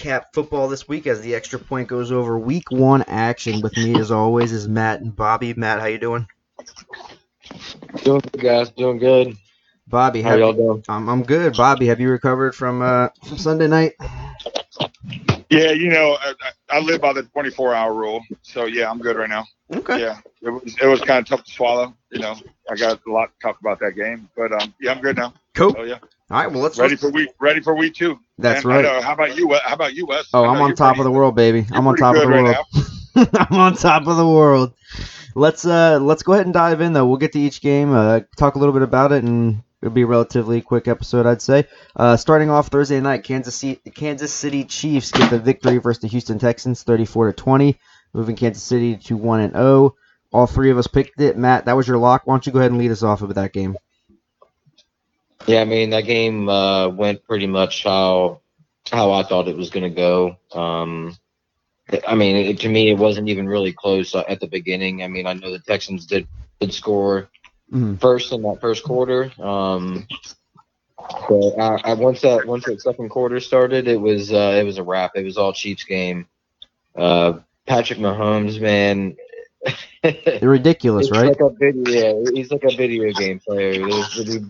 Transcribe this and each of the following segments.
recap football this week as the extra point goes over week one action. With me, as always, is Matt and Bobby. Matt, how you doing? Doing good, guys. Doing good. Bobby, How have y'all doing? I'm, I'm good. Bobby, have you recovered from uh from Sunday night? Yeah, you know, I, I I live by the 24 hour rule, so yeah, I'm good right now. Okay. Yeah, it was it was kind of tough to swallow. You know, I got a lot to talk about that game, but um, yeah, I'm good now. Cool. Oh yeah, All right. Well, let's. ready let's for week ready for week two. That's Man, I right. How about you? How about you, Wes? Oh, I'm on top pretty- of the world, baby. I'm on top of the good right world. I'm on top of the world. Let's uh let's go ahead and dive in though. We'll get to each game, uh, talk a little bit about it, and it'll be a relatively quick episode, I'd say. Uh, starting off Thursday night, Kansas City, Kansas City Chiefs get the victory versus the Houston Texans, 34 to 20, moving Kansas City to one and 0. All three of us picked it. Matt, that was your lock. Why don't you go ahead and lead us off with that game? Yeah, I mean that game uh, went pretty much how how I thought it was going to go. Um, I mean, it, to me, it wasn't even really close uh, at the beginning. I mean, I know the Texans did did score Mhm. first in that first quarter. Um, but I, I, once that once that second quarter started, it was uh, it was a wrap. It was all Chiefs game. Uh, Patrick Mahomes, man. They're ridiculous, right? like a video. He's like a video game player. There's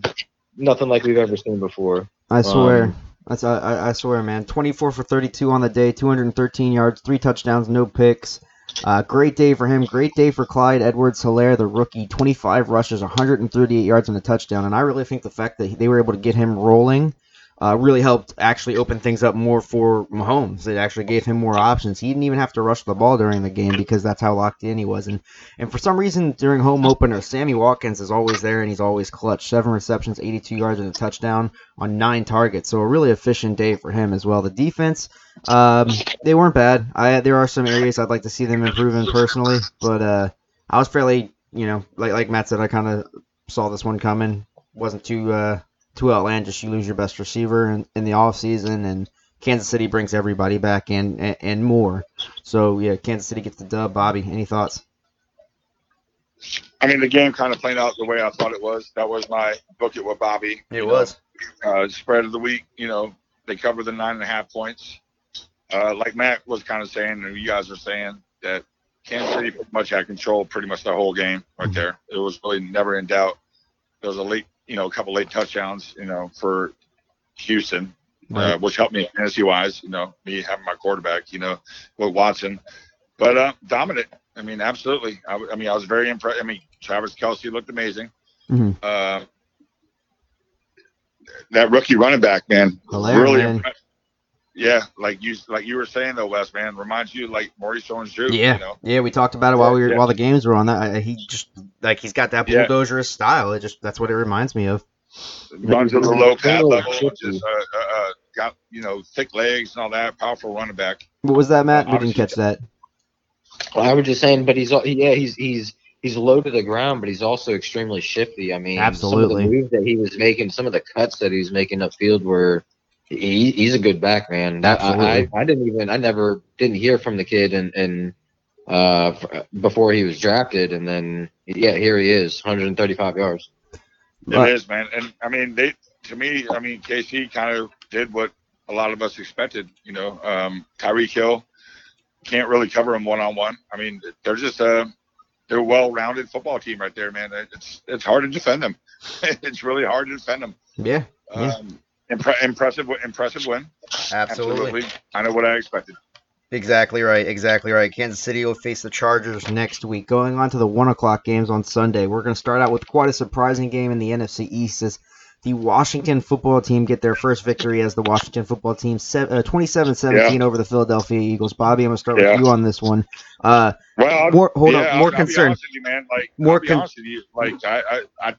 nothing like we've ever seen before. I swear. Um, That's I, I- swear, man. 24 for 32 on the day, 213 yards, three touchdowns, no picks. Uh, great day for him. Great day for Clyde Edwards Helaire, the rookie. 25 rushes, 138 yards and a touchdown. And I really think the fact that they were able to get him rolling uh, really helped actually open things up more for Mahomes. It actually gave him more options. He didn't even have to rush the ball during the game because that's how locked in he was. And and for some reason during home opener, Sammy Watkins is always there and he's always clutch. Seven receptions, 82 yards and a touchdown on nine targets. So a really efficient day for him as well. The defense, um, they weren't bad. I there are some areas I'd like to see them improve in personally, but uh, I was fairly, you know, like like Matt said, I kind of saw this one coming. wasn't too uh, too outlandish. You lose your best receiver in, in the offseason, and Kansas City brings everybody back and, and and more. So yeah, Kansas City gets the dub. Bobby, any thoughts? I mean, the game kind of played out the way I thought it was. That was my book it with Bobby. you know. uh, spread of the week. You know, they covered the nine and a half points. Uh, like Matt was kind of saying, and you guys are saying that Kansas City pretty much had control pretty much the whole game right there. It was really never in doubt. There was a late, you know, a couple late touchdowns, you know, for Houston, uh, which helped me fantasy wise. You know, me having my quarterback, you know, with Watson, but uh, dominant. I mean, absolutely. I, I mean, I was very impressed. I mean, Travis Kelce looked amazing. Mhm. Uh, that rookie running back, man, Helaire, really man. Impressed. Yeah, like you like you were saying though, Wes, man, reminds you like Maurice Jones-Drew. Yeah, you know, yeah, we talked about it while we were Yeah. while the games were on. That he just like he's got that Yeah. bulldozer style. It just that's what it reminds me of. runs at the low pad Oh, level, just uh, uh, uh, got you know thick legs and all that, powerful running back. What was that, Matt? We didn't catch that. Well, I was just saying, but he's al- yeah, he's he's he's low to the ground, but he's also extremely shifty. I mean, Absolutely. some of the moves that he was making, some of the cuts that he's making upfield were. He, he's a good back man. That- I, I, I didn't even I never didn't hear from the kid and and uh f- before he was drafted, and then yeah, here he is, 135 yards. But- It is, man, and I mean they to me, I mean KC kind of did what a lot of us expected. You know, um, Tyreek Hill can't really cover him one on one. I mean, they're just a they're a well-rounded football team right there, man. It's it's hard to defend them. it's really hard to defend them. Yeah, Yeah. Impre- impressive, impressive win. absolutely. I know what I expected. Exactly right. Exactly right. Kansas City will face the Chargers next week. Going on to the one o'clock games on Sunday, we're going to start out with quite a surprising game in the NFC East as the Washington football team get their first victory as the Washington football team se- uh, 27-17 over the Philadelphia Eagles. Bobby, I'm going to start Yeah. with you on this one. Uh, Well, more hold yeah, on, I'll- more I'll concern. you, man. Like, More con- you. Like, I, I, I,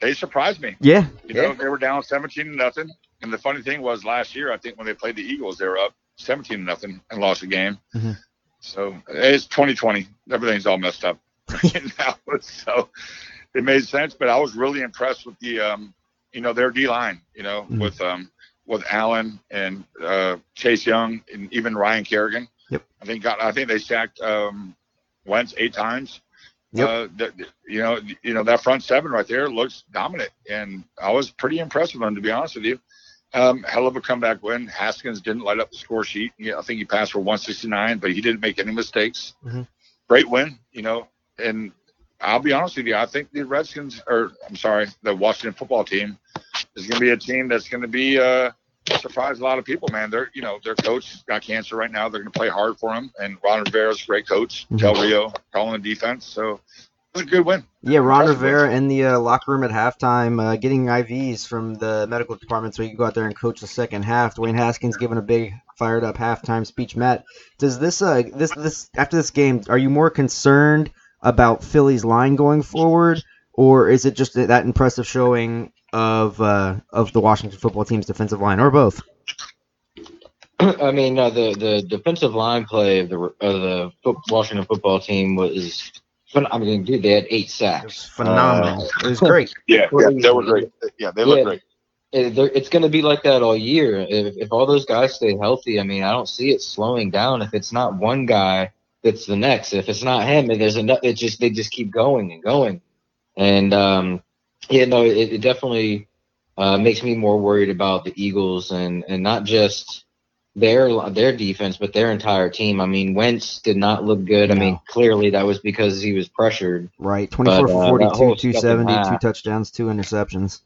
they surprised me. Yeah, You know, they were down 17 to nothing. And the funny thing was last year, I think when they played the Eagles, they were up 17 to nothing and lost the game. Mhm. So it's 2020. Everything's all messed up. now, so it made sense. But I was really impressed with the, um, you know, their D line. You know, Mhm. with um, with Allen and uh, Chase Young and even Ryan Kerrigan. Yep. I think got. I think they sacked um, Wentz eight times. Yep. Uh, that, you know, you know that front seven right there looks dominant, and I was pretty impressed with them to be honest with you. Um, hell of a comeback win. Haskins didn't light up the score sheet. Yeah, I think he passed for 169, but he didn't make any mistakes. Mm-hmm. Great win, you know. And I'll be honest with you, I think the Redskins, or I'm sorry, the Washington football team, is going to be a team that's going to be uh, surprise a lot of people. Man, they're you know their coach got cancer right now. They're going to play hard for him, and Ron Rivera's a great coach. Mm-hmm. Del Rio calling the defense, so a good win. Yeah, Ron Rivera in the uh, locker room at halftime, uh, getting IVs from the medical department so you can go out there and coach the second half. Dwayne Haskins giving a big fired up halftime speech. Matt, does this uh this this after this game, are you more concerned about Philly's line going forward, or is it just that impressive showing of uh, of the Washington football team's defensive line, or both? I mean, uh, the the defensive line play of the of the Washington football team was I mean, dude, they had eight sacks. phenomenal. Uh, it was great. Yeah, yeah, they were great. Yeah, they look yeah, great. it's going to be like that all year. If, if all those guys stay healthy, I mean, I don't see it slowing down. If it's not one guy, it's the next. If it's not him, there's another. It just they just keep going and going, and um, yeah, no, it, it definitely uh, makes me more worried about the Eagles and and not just their their defense, but their entire team. I mean, Wentz did not look good. No. I mean, clearly that was because he was pressured. Right, twenty four for uh, 42, 270, two touchdowns, two interceptions.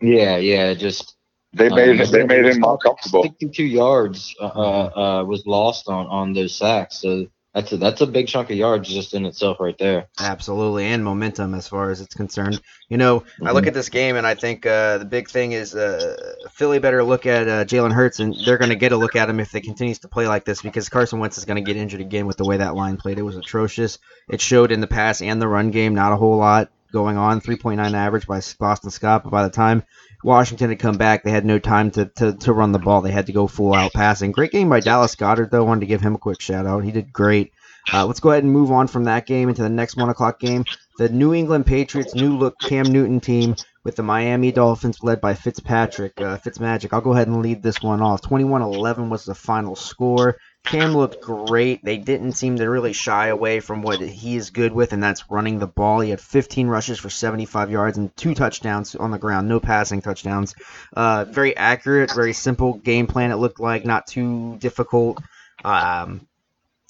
Yeah, yeah, just they made uh, they made him more comfortable. Sixty two yards uh, uh, was lost on on those sacks. So that's a, that's a big chunk of yards just in itself right there. Absolutely, and momentum as far as it's concerned. You know, mm-hmm. I look mm-hmm. at this game and I think uh, the big thing is uh, Philly better look at uh, Jalen Hurts, and they're going to get a look at him if they continues to play like this because Carson Wentz is going to get injured again with the way that line played. It was atrocious. It showed in the pass and the run game, not a whole lot going on. 3.9 average by Boston Scott, but by the time Washington had come back, they had no time to, to, to run the ball. They had to go full out passing. Great game by Dallas Goedert, though. Wanted to give him a quick shout out. He did great. Uh, let's go ahead and move on from that game into the next one o'clock game. The New England Patriots new look Cam Newton team with the Miami Dolphins led by Fitzpatrick, uh, Fitzmagic. I'll go ahead and lead this one off. 21-11 was the final score. Cam looked great. They didn't seem to really shy away from what he is good with, and that's running the ball. He had 15 rushes for 75 yards and two touchdowns on the ground, no passing touchdowns. Uh, very accurate, very simple game plan. It looked like not too difficult. Um,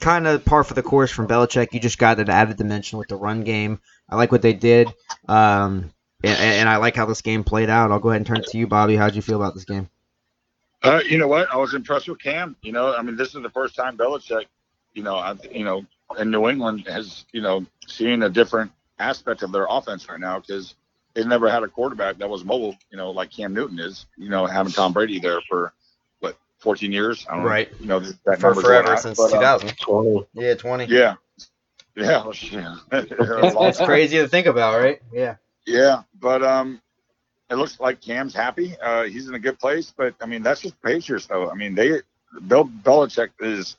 kind of par for the course from Belichick. You just got an added dimension with the run game. I like what they did, um, and, and, I like how this game played out. I'll go ahead and turn it to you, Bobby. How'd you feel about this game? Uh, you know what? I was impressed with Cam. You know, I mean, this is the first time Belichick, you know, I, you know, in New England has, you know, seen a different aspect of their offense right now because they've never had a quarterback that was mobile, you know, like Cam Newton is. You know, having Tom Brady there for what 14 years. I don't right. Know, you know, that for forever since but, 2000. Uh, yeah, 20. Yeah. Yeah. yeah. That's crazy to think about, right? Yeah. Yeah. But um, it looks like Cam's happy. Uh, he's in a good place. But I mean, that's just Patriots, though. I mean, they Bill Belichick is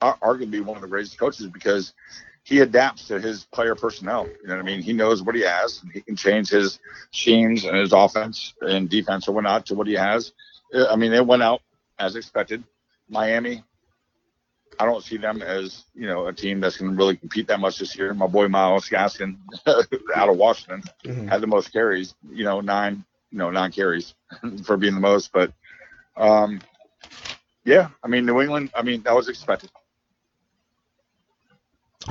arguably one of the greatest coaches because he adapts to his player personnel. You know what I mean? He knows what he has. And he can change his schemes and his offense and defense or whatnot to what he has. I mean, they went out as expected. Miami, I don't see them as you know a team that's going to really compete that much this year. My boy Myles Gaskin out of Washington mm-hmm. had the most carries, you know, nine, you know, nine carries for being the most. But um, yeah, I mean New England. I mean that was expected.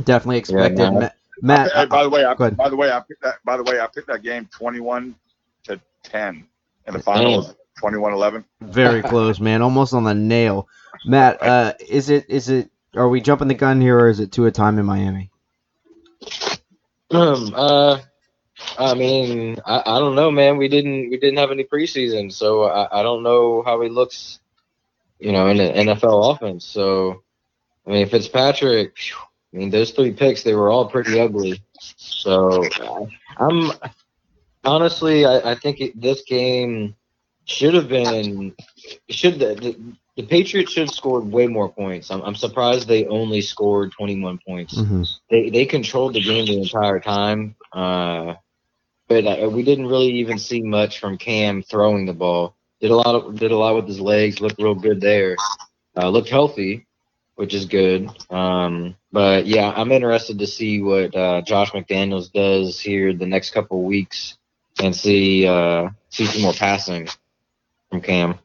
Definitely expected. Yeah, Matt. Matt I, by the way, I, by the way, I picked that. By the way, I picked that game twenty-one to ten in the finals. 21-11. Very close, man. Almost on the nail. Matt, uh, is it is it are we jumping the gun here or is it Tua time in Miami? Um, uh, I mean, I, I don't know, man. We didn't we didn't have any preseason, so I, I don't know how he looks, you know, in an NFL offense. So, I mean, Fitzpatrick, I mean, those three picks they were all pretty ugly. So, I'm honestly, I, I think it, this game should have been should the, the, the Patriots should have scored way more points. I'm, I'm surprised they only scored 21 points. Mm-hmm. They they controlled the game the entire time, uh, but uh, we didn't really even see much from Cam throwing the ball. Did a lot of did a lot with his legs. Looked real good there. Uh, looked healthy, which is good. Um, but yeah, I'm interested to see what uh, Josh McDaniels does here the next couple weeks and see uh, see some more passing. From Cam.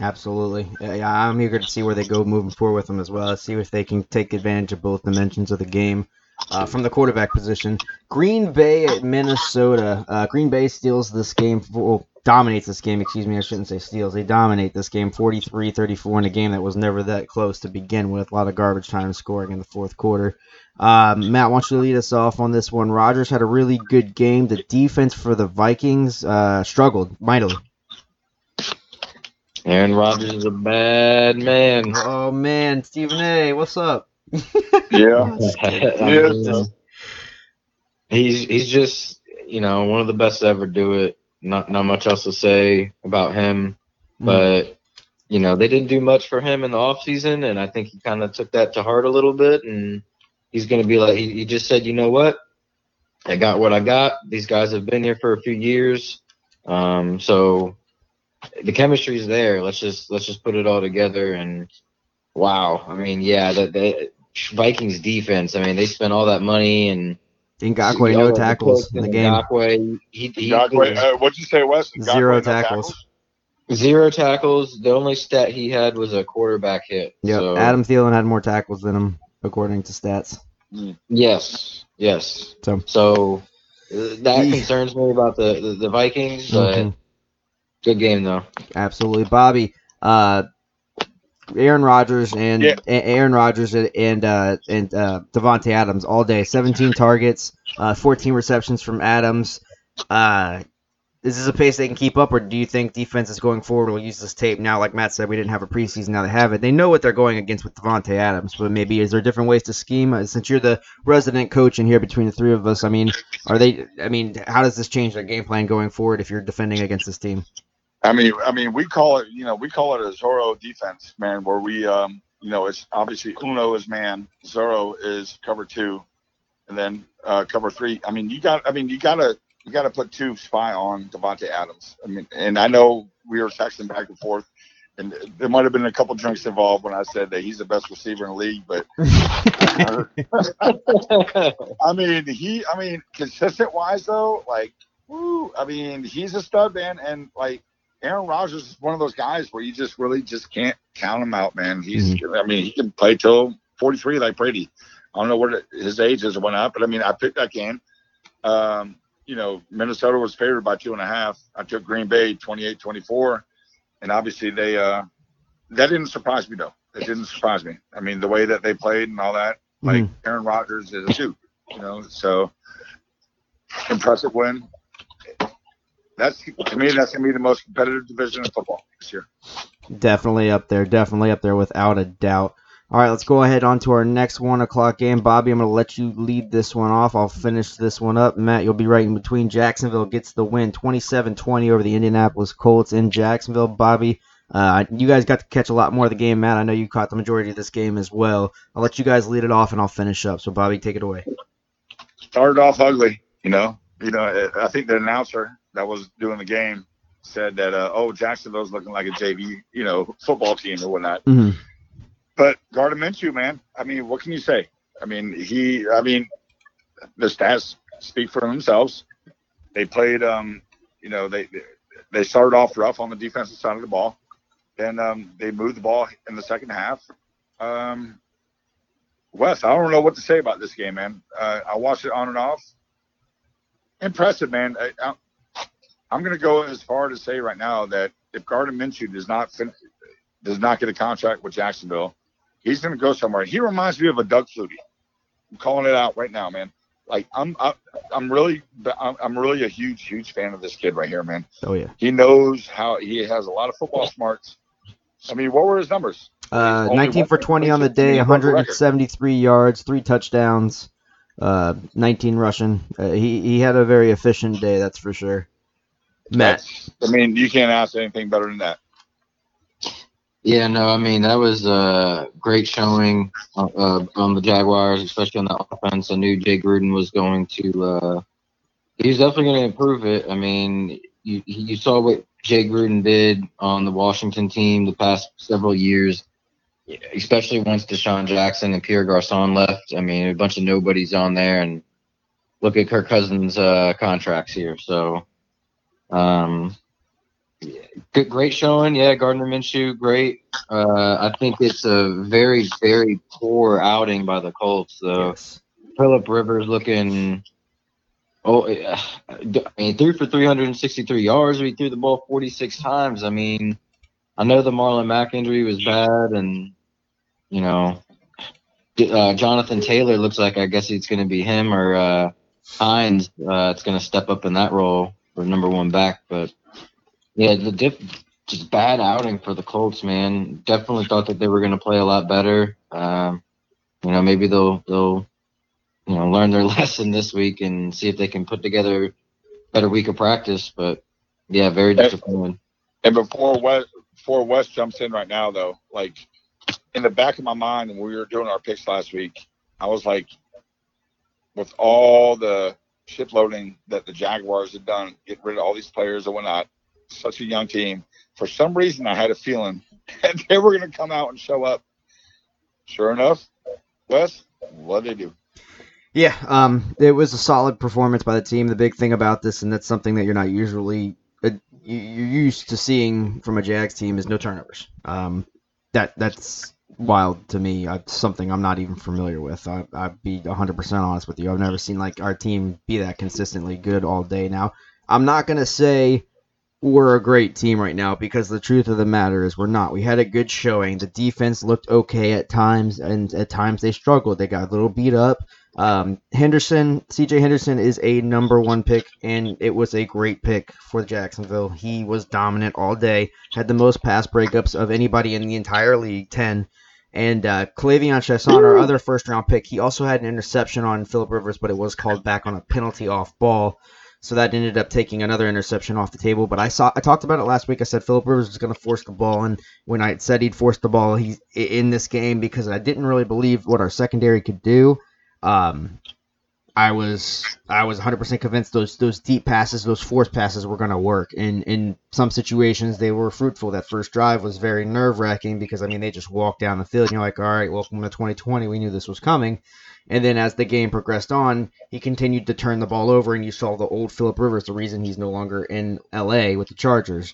Absolutely. Yeah, I'm eager to see where they go moving forward with them as well. See if they can take advantage of both dimensions of the game. Uh, from the quarterback position, Green Bay at Minnesota. Uh, Green Bay steals this game, well, dominates this game, excuse me, I shouldn't say steals. They dominate this game 43 34 in a game that was never that close to begin with. A lot of garbage time scoring in the fourth quarter. Uh, Matt, why don't you lead us off on this one? Rodgers had a really good game. The defense for the Vikings uh, struggled mightily. Aaron Rodgers is a bad man. Oh man, Stephen A, what's up? yeah, yeah. He's he's just you know one of the best to ever do it. Not not much else to say about him, mm. but you know they didn't do much for him in the off season, and I think he kind of took that to heart a little bit, and he's going to be like he, he just said, you know what, I got what I got. These guys have been here for a few years, um, so the chemistry's there. Let's just let's just put it all together and wow. I mean, yeah, the, the Vikings defense. I mean, they spent all that money and Ngakoue no tackles in the game. Ngakoue, he, he, Ngakoue, uh, what'd you say, Wes? Zero tackles. tackles. Zero tackles. The only stat he had was a quarterback hit. Yeah, so. Adam Thielen had more tackles than him according to stats. Yes, yes. So, so uh, that concerns me about the the, the Vikings, but. Mm-hmm Good game though. Absolutely, Bobby. Uh, Aaron Rodgers and yeah. Aaron Rodgers and uh, and uh, Davante Adams all day. 17 targets, uh, 14 receptions from Adams. Uh, is this a pace they can keep up, or do you think defenses going forward will use this tape now? Like Matt said, we didn't have a preseason, now they have it. They know what they're going against with Davante Adams, but maybe is there different ways to scheme? Uh, since you're the resident coach in here between the three of us, I mean, are they? I mean, how does this change their game plan going forward if you're defending against this team? I mean, I mean, we call it, you know, we call it a Zorro defense, man, where we, um, you know, it's obviously Uno is man, Zorro is cover two, and then uh, cover three. I mean, you got, I mean, you gotta, you gotta put two spy on Davante Adams. I mean, and I know we were texting back and forth, and there might have been a couple drinks involved when I said that he's the best receiver in the league, but I mean, he, I mean, consistent wise though, like, woo, I mean, he's a stud man, and like Aaron Rodgers is one of those guys where you just really just can't count him out, man. He's, mm-hmm. I mean, he can play till 43 like Brady. I don't know what his age is or whatnot, but I mean, I picked that game. Um, you know, Minnesota was favored by two and a half. I took Green Bay 28 24. And obviously, they, uh, that didn't surprise me, though. It didn't surprise me. I mean, the way that they played and all that, like mm-hmm. Aaron Rodgers is a two, you know, so impressive win that's to me that's gonna be the most competitive division in football this year. Definitely up there, definitely up there without a doubt. All right, let's go ahead on to our next one o'clock game. Bobby, I'm going to let you lead this one off. I'll finish this one up. Matt, you'll be right in between. Jacksonville gets the win 27 20 over the Indianapolis Colts in Jacksonville. Bobby, uh, you guys got to catch a lot more of the game. Matt, I know you caught the majority of this game as well. I'll let you guys lead it off and I'll finish up. So, Bobby, take it away. Started off ugly, you know. You know, I think the announcer that was doing the game said that uh, oh Jacksonville's looking like a JV you know football team or whatnot. Mm-hmm. But Gardner Minshew, man, I mean, what can you say? I mean, he, I mean, the stats speak for themselves. They played, um, you know, they they started off rough on the defensive side of the ball, then um, they moved the ball in the second half. Um, Wes, I don't know what to say about this game, man. Uh, I watched it on and off. Impressive, man. I, I'm going to go as far to say right now that if Gardner Minshew does not fin- does not get a contract with Jacksonville, he's going to go somewhere. He reminds me of a Doug Flutie. I'm calling it out right now, man. Like I'm, I'm really, I'm really a huge, huge fan of this kid right here, man. Oh yeah. He knows how he has a lot of football smarts. I mean, what were his numbers? Uh, 19 for 20 on the day, 173 yards, three touchdowns, uh, 19 rushing. Uh, he he had a very efficient day, that's for sure. Matt. That's, I mean, you can't ask anything better than that. Yeah, no, I mean that was a great showing uh, uh, on the Jaguars, especially on the offense. I knew Jay Gruden was going to. Uh, he's definitely going to improve it. I mean, you you saw what Jay Gruden did on the Washington team the past several years, especially once DeSean Jackson and Pierre Garcon left. I mean, a bunch of nobodies on there, and look at Kirk Cousins' uh, contracts here. So um, Good, great showing. Yeah, Gardner Minshew, great. Uh, I think it's a very, very poor outing by the Colts, though. Yes. Philip Rivers looking. Oh, I mean, threw for 363 yards. He threw the ball 46 times. I mean, I know the Marlon Mack injury was bad, and you know, uh, Jonathan Taylor looks like I guess it's going to be him or uh, Hines. Uh, it's going to step up in that role for number one back, but yeah, the diff, just bad outing for the Colts, man. Definitely thought that they were going to play a lot better. Um, you know, maybe they'll they'll you know learn their lesson this week and see if they can put together a better week of practice. But yeah, very disappointing. And before Wes before Wes jumps in right now, though, like in the back of my mind when we were doing our picks last week, I was like, with all the ship loading that the Jaguars had done, get rid of all these players and whatnot, such a young team. For some reason, I had a feeling that they were going to come out and show up. Sure enough, Wes, what did they do? Yeah, um, it was a solid performance by the team. The big thing about this, and that's something that you're not usually uh, you're used to seeing from a Jags team, is no turnovers. Um, that that's wild to me. Something I'm not even familiar with. I, I'd be 100% honest with you. I've never seen like our team be that consistently good all day. Now, I'm not gonna say we're a great team right now because the truth of the matter is we're not. We had a good showing. The defense looked okay at times, and at times they struggled. They got a little beat up. Um, Henderson, CJ Henderson is a number one pick, and it was a great pick for Jacksonville. He was dominant all day, had the most pass breakups of anybody in the entire league, 10. And uh, K'Lavon Chaisson, our other first round pick, he also had an interception on Philip Rivers, but it was called back on a penalty off ball. So that ended up taking another interception off the table. But I saw I talked about it last week. I said Philip Rivers was going to force the ball, and when I said he'd force the ball, he's in this game because I didn't really believe what our secondary could do. Um, I was I was 100% convinced those those deep passes, those force passes were going to work. And in some situations, they were fruitful. That first drive was very nerve wracking because I mean they just walked down the field. And you're like, all right, welcome to 2020. We knew this was coming. And then as the game progressed on, he continued to turn the ball over, and you saw the old Philip Rivers, the reason he's no longer in LA with the Chargers,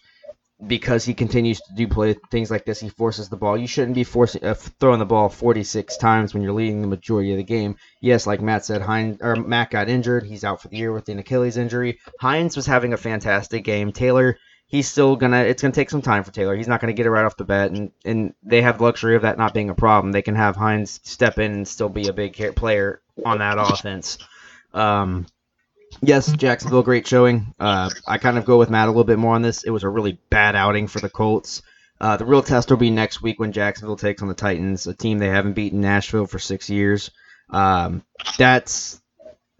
because he continues to do play things like this. He forces the ball. You shouldn't be forcing uh, throwing the ball 46 times when you're leading the majority of the game. Yes, like Matt said, Hines or Mack got injured. He's out for the year with an Achilles injury. Hines was having a fantastic game. Taylor he's still gonna it's gonna take some time for Taylor. He's not gonna get it right off the bat, and and they have the luxury of that not being a problem. They can have Hines step in and still be a big player on that offense. Um, yes, Jacksonville, great showing. Uh, I kind of go with Matt a little bit more on this. It was a really bad outing for the Colts. Uh, the real test will be next week when Jacksonville takes on the Titans, a team they haven't beaten Nashville for six years. Um, that's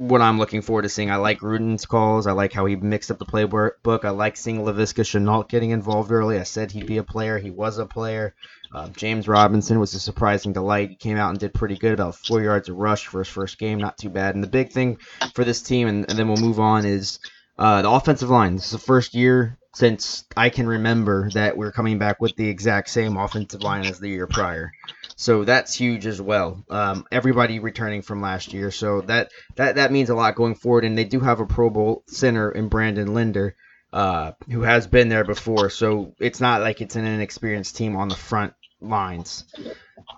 what I'm looking forward to seeing. I like Gruden's calls. I like how he mixed up the playbook. I like seeing Laviska Shenault getting involved early. I said he'd be a player. He was a player. Uh, James Robinson was a surprising delight. He came out and did pretty good, about four yards of rush for his first game. Not too bad. And the big thing for this team, and, and then we'll move on, is uh, the offensive line. This is the first year since I can remember that we're coming back with the exact same offensive line as the year prior. So that's huge as well. Um, everybody returning from last year, so that, that that means a lot going forward. And they do have a Pro Bowl center in Brandon Linder, uh, who has been there before. So it's not like it's an inexperienced team on the front lines.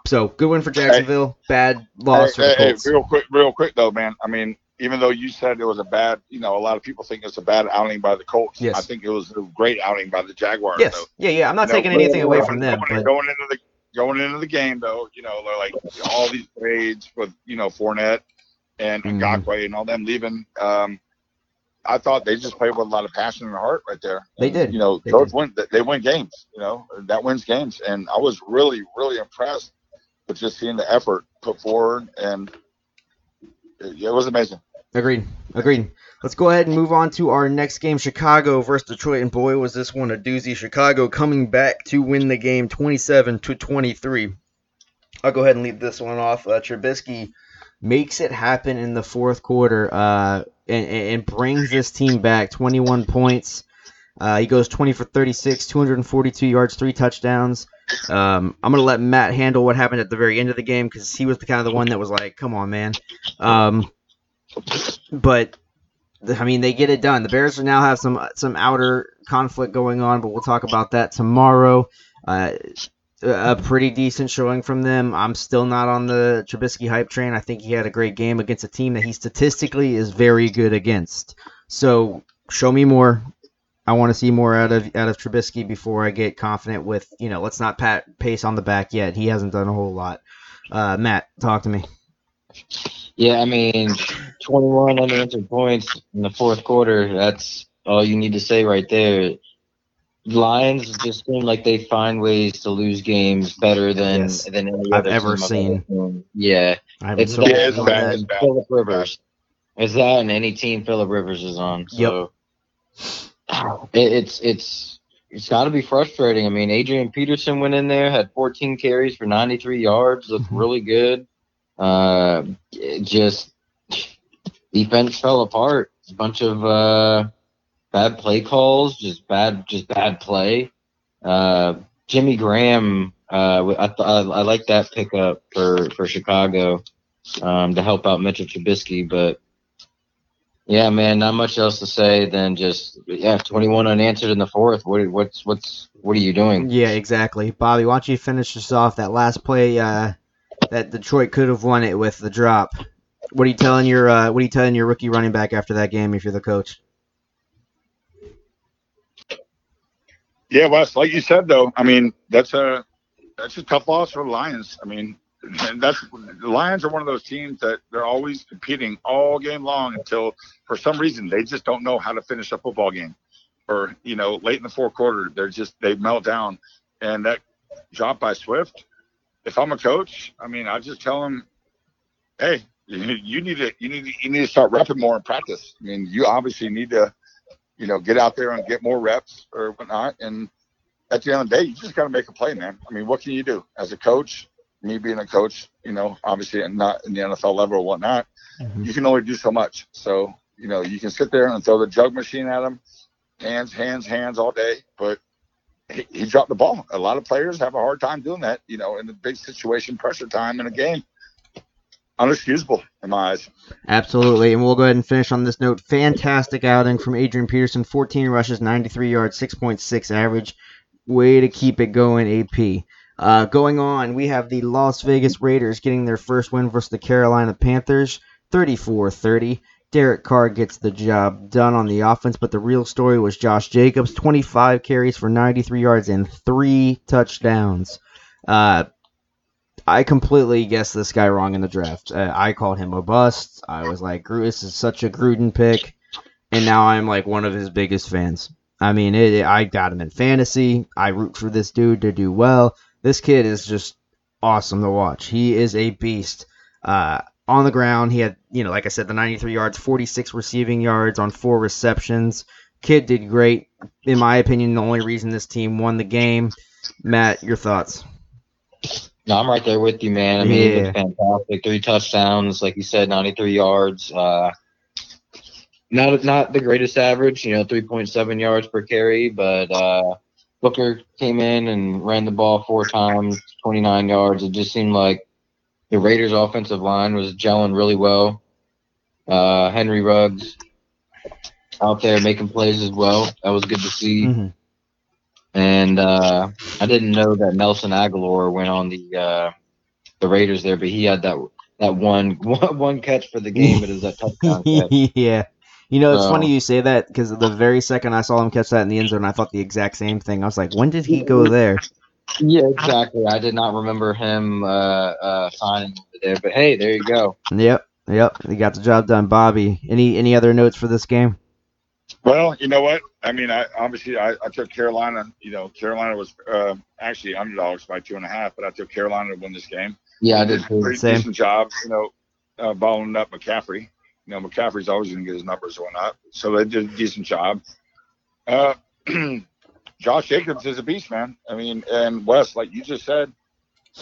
So good win for Jacksonville. Hey, Bad loss hey, hey, real quick, real quick though, man. I mean, even though you said it was a bad, you know, a lot of people think it's a bad outing by the Colts. Yes. I think it was a great outing by the Jaguars. Yes. Though. Yeah, yeah. I'm not you taking know, anything away from them. Going, but... going into the going into the game though, you know, they're like all these trades with you know Fournette and mm-hmm. And all them leaving. Um, I thought they just played with a lot of passion and heart right there. They did. You know, they those win. They win games. You know, that wins games, and I was really, really impressed with just seeing the effort put forward, and it, it was amazing. Agreed. Agreed. Let's go ahead and move on to our next game, Chicago versus Detroit. And boy, was this one a doozy. Chicago coming back to win the game 27 to 23. I'll go ahead and leave this one off. Uh, Trubisky makes it happen in the fourth quarter uh, and, and brings this team back 21 points. Uh, he goes 20 for 36, 242 yards, three touchdowns. Um, I'm gonna let Matt handle what happened at the very end of the game because he was the kind of the one that was like, "Come on, man." Um, but I mean, they get it done. The Bears are now have some some outer conflict going on, but we'll talk about that tomorrow. Uh, a pretty decent showing from them. I'm still not on the Trubisky hype train. I think he had a great game against a team that he statistically is very good against. So show me more. I want to see more out of out of Trubisky before I get confident with you know. Let's not pat pace on the back yet. He hasn't done a whole lot. Uh, Matt, talk to me. Yeah, I mean, 21 unanswered points in the fourth quarter. That's all you need to say right there. Lions just seem like they find ways to lose games better than Yes. than any I've other ever team I've seen. seen. Yeah, I'm it's that Yeah, it's and bad, it's bad. Philip Rivers. It's that and any team Philip Rivers is on. So it, it's it's it's got to be frustrating. I mean, Adrian Peterson went in there, had 14 carries for 93 yards, looked Mhm. really good. Uh, just defense fell apart. A bunch of uh, bad play calls, just bad, just bad play. Uh, Jimmy Graham, uh, I, th- I like that pickup for for Chicago um, to help out Mitchell Trubisky, but yeah, man, not much else to say than just yeah, 21 unanswered in the fourth. What what's what's what are you doing? Yeah, exactly. Bobby, why don't you finish this off? That last play uh, that Detroit could have won it with the drop. What are you telling your uh, What are you telling your rookie running back after that game? If you're the coach, Yeah, Wes, like you said though, I mean that's a that's a tough loss for the Lions. I mean, that's the Lions are one of those teams that they're always competing all game long until for some reason they just don't know how to finish a football game. Or you know, late in the fourth quarter, they're just they melt down, and that drop by Swift. If I'm a coach, I mean, I just tell them, hey, you need to you need to, you need to start repping more in practice. I mean, you obviously need to you know, get out there and get more reps or whatnot. And at the end of the day, you just got to make a play, man. I mean, what can you do as a coach? Me being a coach, you know, obviously and not in the NFL level or whatnot, Mhm. you can only do so much. So, you know, you can sit there and throw the jug machine at them, hands, hands, hands all day, but he, he dropped the ball. A lot of players have a hard time doing that, you know, in the big situation, pressure time in a game. Unexcusable in my eyes. absolutely. And we'll go ahead and finish on this note. Fantastic outing from Adrian Peterson. 14 rushes, 93 yards, 6.6 average. Way to keep it going, AP. Uh, going on, we have the Las Vegas Raiders getting their first win versus the Carolina Panthers, 34-30. Derek Carr gets the job done on the offense, but the real story was Josh Jacobs, 25 carries for 93 yards and three touchdowns. Uh, I completely guessed this guy wrong in the draft. Uh, I called him a bust. I was like, "Gru- this is such a Gruden pick, and now I'm like one of his biggest fans. I mean, it, I got him in fantasy. I root for this dude to do well. This kid is just awesome to watch. He is a beast. Uh, on the ground, he had, you know, like I said, the 93 yards, 46 receiving yards on four receptions. Kid did great. In my opinion, the only reason this team won the game. Matt, your thoughts? No, I'm right there with you, man. I mean, Yeah. fantastic. Three touchdowns, like you said, 93 yards. Uh, not not the greatest average, you know, 3.7 yards per carry, but uh, Booker came in and ran the ball four times, 29 yards. It just seemed like the Raiders' offensive line was gelling really well. Uh, Henry Ruggs out there making plays as well. That was good to see. Mhm. And uh, I didn't know that Nelson Agholor went on the uh, the Raiders there, but he had that that one one, catch for the game. It is that touchdown catch. yeah. You know, it's So- funny you say that because the very second I saw him catch that in the end zone, I thought the exact same thing. I was like, when did he go there? Yeah, exactly. I did not remember him uh, uh, signing there, but hey, there you go. Yep, yep. He got the job done. Bobby, any any other notes for this game? Well, you know what? I mean, I obviously I, I took Carolina. You know, Carolina was uh, actually underdogs by two and a half, but I took Carolina to win this game. Yeah, I They did a pretty Same. decent job. You know, uh, balling up McCaffrey. You know, McCaffrey's always going to get his numbers or whatnot. So they did a decent job. Uh, Josh Jacobs is a beast, man. I mean, and Wes, like you just said,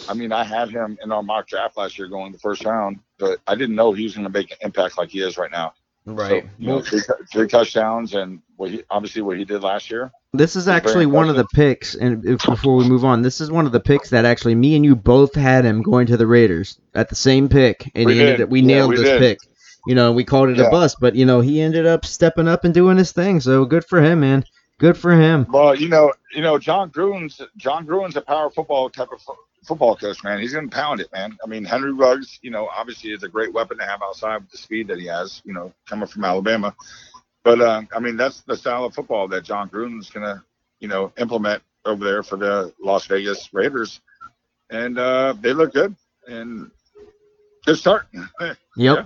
I mean, I had him in our mock draft last year going the first round, but I didn't know he was going to make an impact like he is right now. So, you know, three, three touchdowns and what he, obviously what he did last year. This is actually one of the picks, and if, before we move on, this is one of the picks that actually me and you both had him going to the Raiders at the same pick, and We he ended did. up, we Yeah, nailed we this did. pick. You know, we called it a bust, but you know he ended up stepping up and doing his thing. So good for him, man. Good for him. Well, you know, you know, Jon Gruden's Jon Gruden's a power football type of football coach, man. He's gonna pound it, man. I mean, Henry Ruggs, you know, obviously is a great weapon to have outside with the speed that he has, you know, coming from Alabama. But uh, I mean, that's the style of football that Jon Gruden's gonna, you know, implement over there for the Las Vegas Raiders, and uh, they look good and good start. yep. Yeah.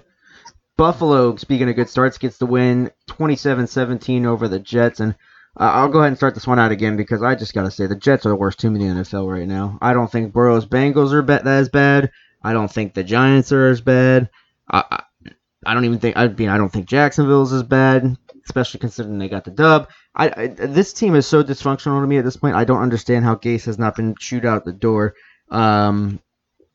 Buffalo, speaking of good starts, gets the win 27-17 over the Jets, and uh, I'll go ahead and start this one out again because I just got to say the Jets are the worst team in the NFL right now. I don't think Burrow's Bengals are be- as bad. I don't think the Giants are as bad. I, I, I don't even think I mean I don't think Jacksonville's as bad, especially considering they got the dub. I, I, this team is so dysfunctional to me at this point. I don't understand how Gase has not been chewed out the door. Um,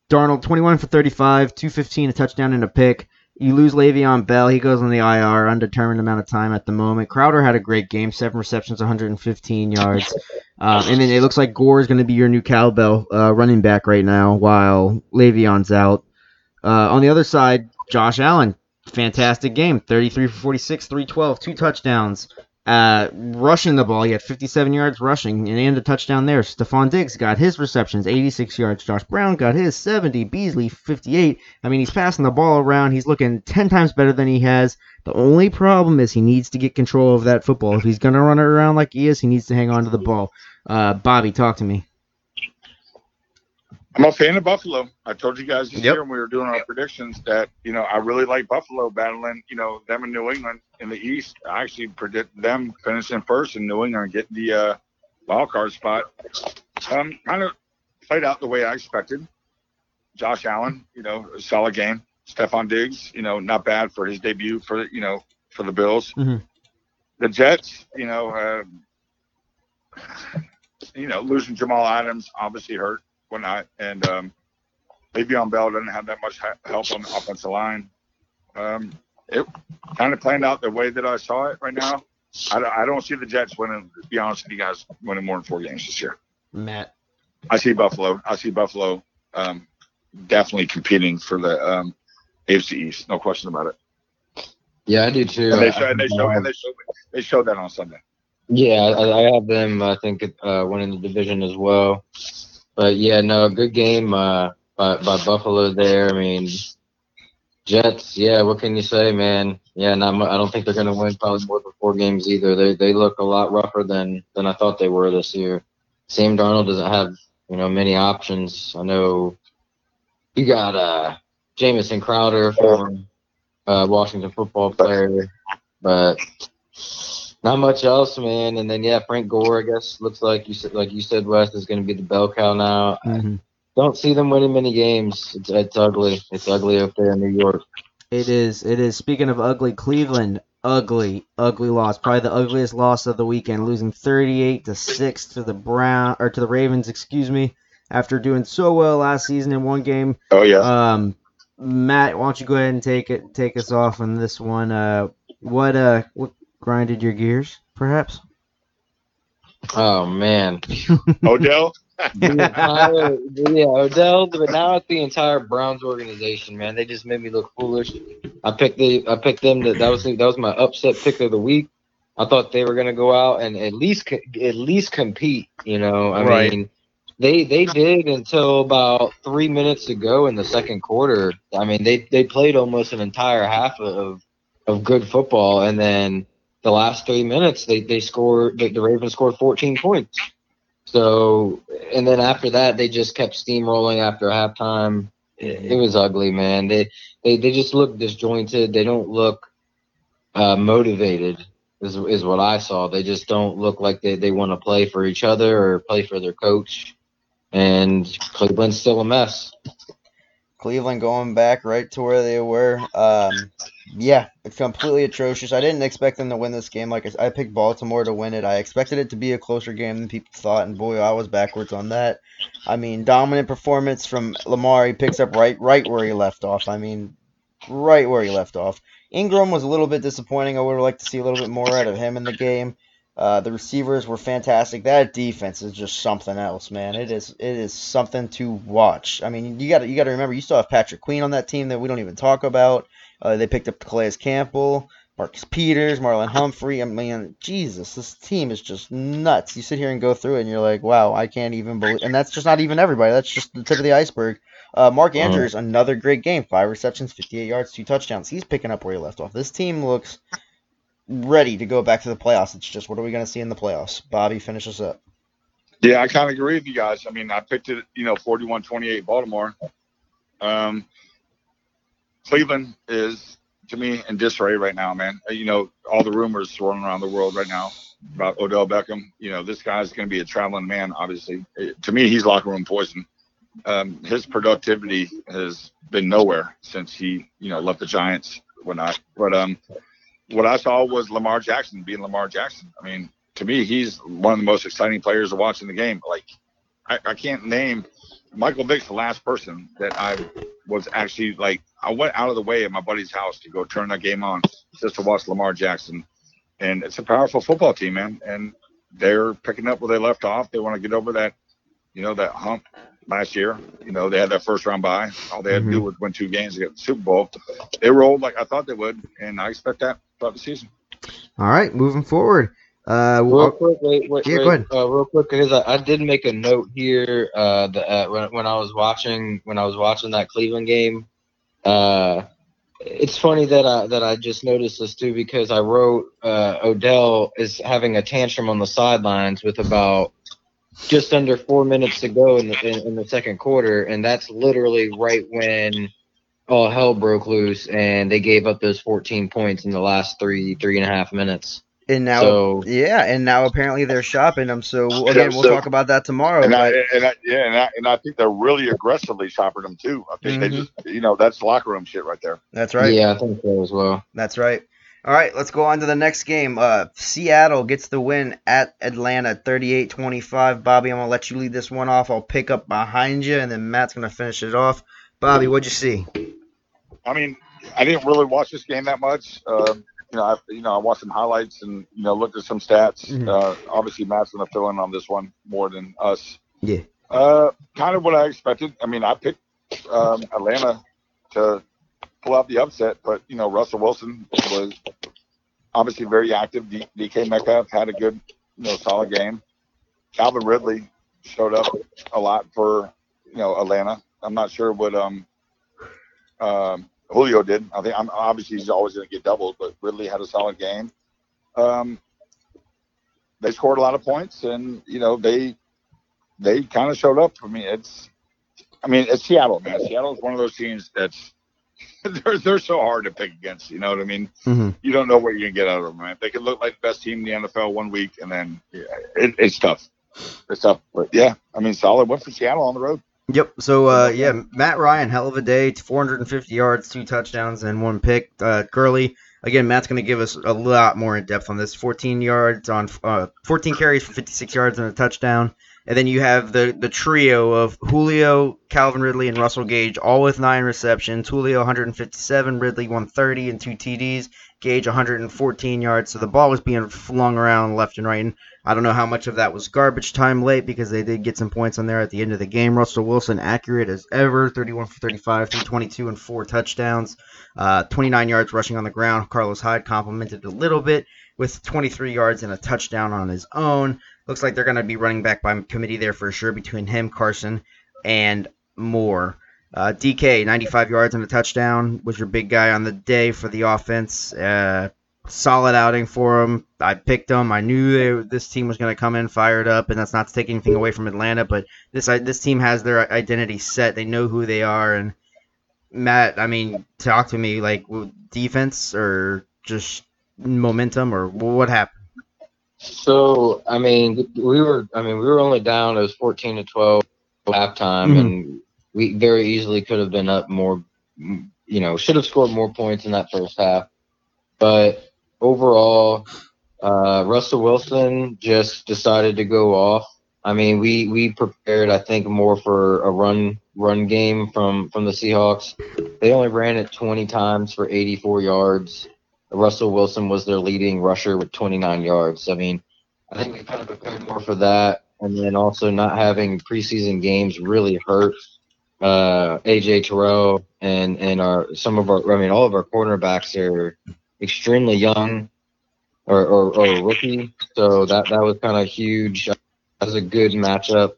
Darnold 21 for 35, 215, a touchdown and a pick. You lose Le'Veon Bell. He goes on the IR, undetermined amount of time at the moment. Crowder had a great game, seven receptions, 115 yards. Um, and then it looks like Gore is going to be your new cowbell uh, running back right now while Le'Veon's out. Uh, on the other side, Josh Allen, fantastic game, 33 for 46, 312, two touchdowns. Uh, rushing the ball, he had 57 yards rushing and a touchdown there. Stefon Diggs got his receptions, 86 yards. Josh Brown got his 70. Beasley 58. I mean, he's passing the ball around. He's looking 10 times better than he has. The only problem is he needs to get control of that football. If he's gonna run it around like he is, he needs to hang on to the ball. Uh, Bobby, talk to me. I'm a fan of Buffalo. I told you guys this yep. year when we were doing our predictions that you know I really like Buffalo battling you know them in New England in the East. I actually predict them finishing first in New England, and getting the uh, wild card spot. Um, kind of played out the way I expected. Josh Allen, you know, solid game. Stefon Diggs, you know, not bad for his debut for you know for the Bills. Mm-hmm. The Jets, you know, uh, you know, losing Jamal Adams obviously hurt whatnot. And um, Le'Veon Bell doesn't have that much help on the offensive line. Um, it kind of planned out the way that I saw it right now. I, I don't see the Jets winning. To be honest with you guys, winning more than four games this year. Matt, I see Buffalo. I see Buffalo um, definitely competing for the um, AFC East. No question about it. Yeah, I do too. And they, show, and they, show, and they, showed, they showed that on Sunday. Yeah, I, I have them. I think uh, winning the division as well. But yeah, no, good game uh, by by Buffalo there. I mean, Jets. Yeah, what can you say, man? Yeah, not. I don't think they're going to win probably more than four games either. They they look a lot rougher than than I thought they were this year. Sam Darnold doesn't have you know many options. I know you got uh Jamison Crowder from uh, Washington football player, but not much else, man. And then yeah, Frank Gore, I guess looks like you said, like you said, Wes is going to be the bell cow now. Mm-hmm. Don't see them winning many games. It's, it's ugly. It's ugly up there in New York. It is. It is. Speaking of ugly, Cleveland, ugly, ugly loss. Probably the ugliest loss of the weekend, losing 38 to six to the Brown or to the Ravens. Excuse me. After doing so well last season in one game. Oh yeah. Um, Matt, why don't you go ahead and take it, take us off on this one? Uh, what uh, what grinded your gears, perhaps? Oh man, Odell. entire, yeah, Odell. But now it's the entire Browns organization, man. They just made me look foolish. I picked the, I picked them. That that was that was my upset pick of the week. I thought they were gonna go out and at least at least compete. You know, I right. mean, they they did until about three minutes to go in the second quarter. I mean, they they played almost an entire half of of good football, and then the last three minutes, they they scored. The, the Ravens scored 14 points. So, and then after that, they just kept steamrolling after halftime. It, it was ugly, man. They they they just look disjointed. They don't look uh, motivated. Is is what I saw. They just don't look like they, they want to play for each other or play for their coach. And Cleveland's still a mess. Cleveland going back right to where they were. Um, yeah, it's completely atrocious. I didn't expect them to win this game. Like I, I picked Baltimore to win it. I expected it to be a closer game than people thought, and boy, I was backwards on that. I mean, dominant performance from Lamar. He picks up right right where he left off. I mean, right where he left off. Ingram was a little bit disappointing. I would have liked to see a little bit more out of him in the game. Uh, the receivers were fantastic. That defense is just something else, man. It is it is something to watch. I mean, you got you got to remember you still have Patrick Queen on that team that we don't even talk about. Uh, they picked up Calais Campbell. Marcus Peters, Marlon Humphrey. I mean, Jesus, this team is just nuts. You sit here and go through it, and you're like, wow, I can't even believe. And that's just not even everybody. That's just the tip of the iceberg. Uh, Mark uh-huh. Andrews, another great game. Five receptions, 58 yards, two touchdowns. He's picking up where he left off. This team looks ready to go back to the playoffs. It's just what are we going to see in the playoffs? Bobby, finish us up. Yeah, I kind of agree with you guys. I mean, I picked it, you know, 41 28 Baltimore. Um, Cleveland is to me in disarray right now, man. Uh, you know, all the rumors swirling around the world right now about Odell Beckham. You know, this guy's going to be a traveling man. Obviously, uh, to me, he's locker room poison. Um, his productivity has been nowhere since he, you know, left the Giants. Whatnot. But um, what I saw was Lamar Jackson being Lamar Jackson. I mean, to me, he's one of the most exciting players to watch in the game. Like, I, I can't name Michael Vick's the last person that I was actually like I went out of the way at my buddy's house to go turn that game on just to watch Lamar Jackson. And it's a powerful football team, man. And they're picking up where they left off. They want to get over that, you know, that hump last year. You know, they had that first round bye. All they had mm-hmm. to do mm-hmm. was win two games to get the Super Bowl. They rolled like I thought they would, and I expect that throughout the season. All right, moving forward. Uh, real quick, wait, wait, yeah, wait, go ahead. Uh, real quick, because I, I, did make a note here. Uh, the, uh, when, when I was watching when I was watching that Cleveland game, uh, it's funny that I that I just noticed this too because I wrote uh, Odell is having a tantrum on the sidelines with about just under four minutes to go in the in, in the second quarter, and that's literally right when all hell broke loose and they gave up those 14 points in the last three three and a half minutes. And now, so, yeah, and now apparently they're shopping them. So again, we'll talk about that tomorrow. And, I, and I, yeah, and I, and I think they're really aggressively shopping them too. I think mm-hmm. they just, you know, that's locker room shit right there. That's right. Yeah, I think so as well. That's right. All right, let's go on to the next game. Uh, Seattle gets the win at Atlanta, 38-25. Bobby, I'm gonna let you lead this one off. I'll pick up behind you, and then Matt's gonna finish it off. Bobby, what'd you see? I mean, I didn't really watch this game that much. Um, you know, I you know I watched some highlights and you know looked at some stats. Mm-hmm. Uh, obviously, Matt's gonna fill in on this one more than us. Yeah. Uh, kind of what I expected. I mean, I picked um, Atlanta to pull out the upset, but you know Russell Wilson was obviously very active. D- DK Metcalf had a good, you know, solid game. Calvin Ridley showed up a lot for you know Atlanta. I'm not sure what um um Julio did. I think I'm obviously he's always going to get doubled, but Ridley had a solid game. Um, they scored a lot of points, and you know they they kind of showed up for me. It's I mean it's Seattle, man. Seattle is one of those teams that's they're they're so hard to pick against. You know what I mean? Mm-hmm. You don't know what you're gonna get out of them. Man. They can look like the best team in the NFL one week, and then yeah, it, it's tough. It's tough, but yeah, I mean solid win for Seattle on the road. Yep. So uh, yeah, Matt Ryan, hell of a day, 450 yards, two touchdowns, and one pick. Uh, Gurley, again, Matt's going to give us a lot more in depth on this. 14 yards on uh, 14 carries for 56 yards and a touchdown. And then you have the the trio of Julio, Calvin Ridley, and Russell Gage, all with nine receptions. Julio 157, Ridley 130, and two TDs. Gage 114 yards. So the ball was being flung around left and right. And I don't know how much of that was garbage time late because they did get some points on there at the end of the game. Russell Wilson accurate as ever, 31 for 35, 322 and four touchdowns, uh, 29 yards rushing on the ground. Carlos Hyde complimented a little bit with 23 yards and a touchdown on his own. Looks like they're going to be running back by committee there for sure between him, Carson, and Moore. Uh, DK, 95 yards and a touchdown, was your big guy on the day for the offense. Uh, solid outing for him. I picked them. I knew they, this team was going to come in fired up, and that's not to take anything away from Atlanta, but this this team has their identity set. They know who they are. And Matt, I mean, talk to me like defense or just momentum or what happened. So I mean, we were I mean we were only down. It was fourteen to twelve halftime, mm-hmm. and we very easily could have been up more. You know, should have scored more points in that first half. But overall, uh, Russell Wilson just decided to go off. I mean, we we prepared, I think, more for a run run game from from the Seahawks. They only ran it 20 times for 84 yards. Russell Wilson was their leading rusher with 29 yards. I mean, I think we kind of prepared more for that, and then also not having preseason games really hurt uh, AJ Terrell and and our some of our I mean all of our cornerbacks are extremely young or, or, or rookie. So that, that was kind of huge. That was a good matchup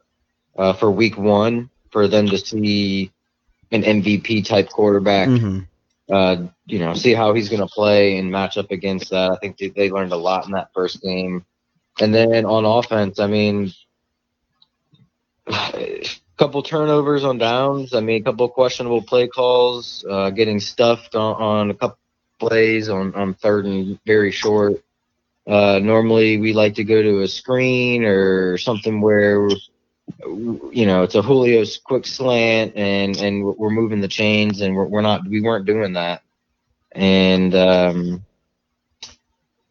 uh, for week one for them to see an MVP type quarterback. Mm-hmm. Uh, you know, see how he's going to play and match up against that. I think they, learned a lot in that first game. And then on offense, I mean, a couple turnovers on downs. I mean, a couple questionable play calls, uh, getting stuffed on, on a couple plays on, on third and very short. Uh, normally, we like to go to a screen or something where, you know, it's a Julio's quick slant and and we're moving the chains and we're, we're not we weren't doing that. And um,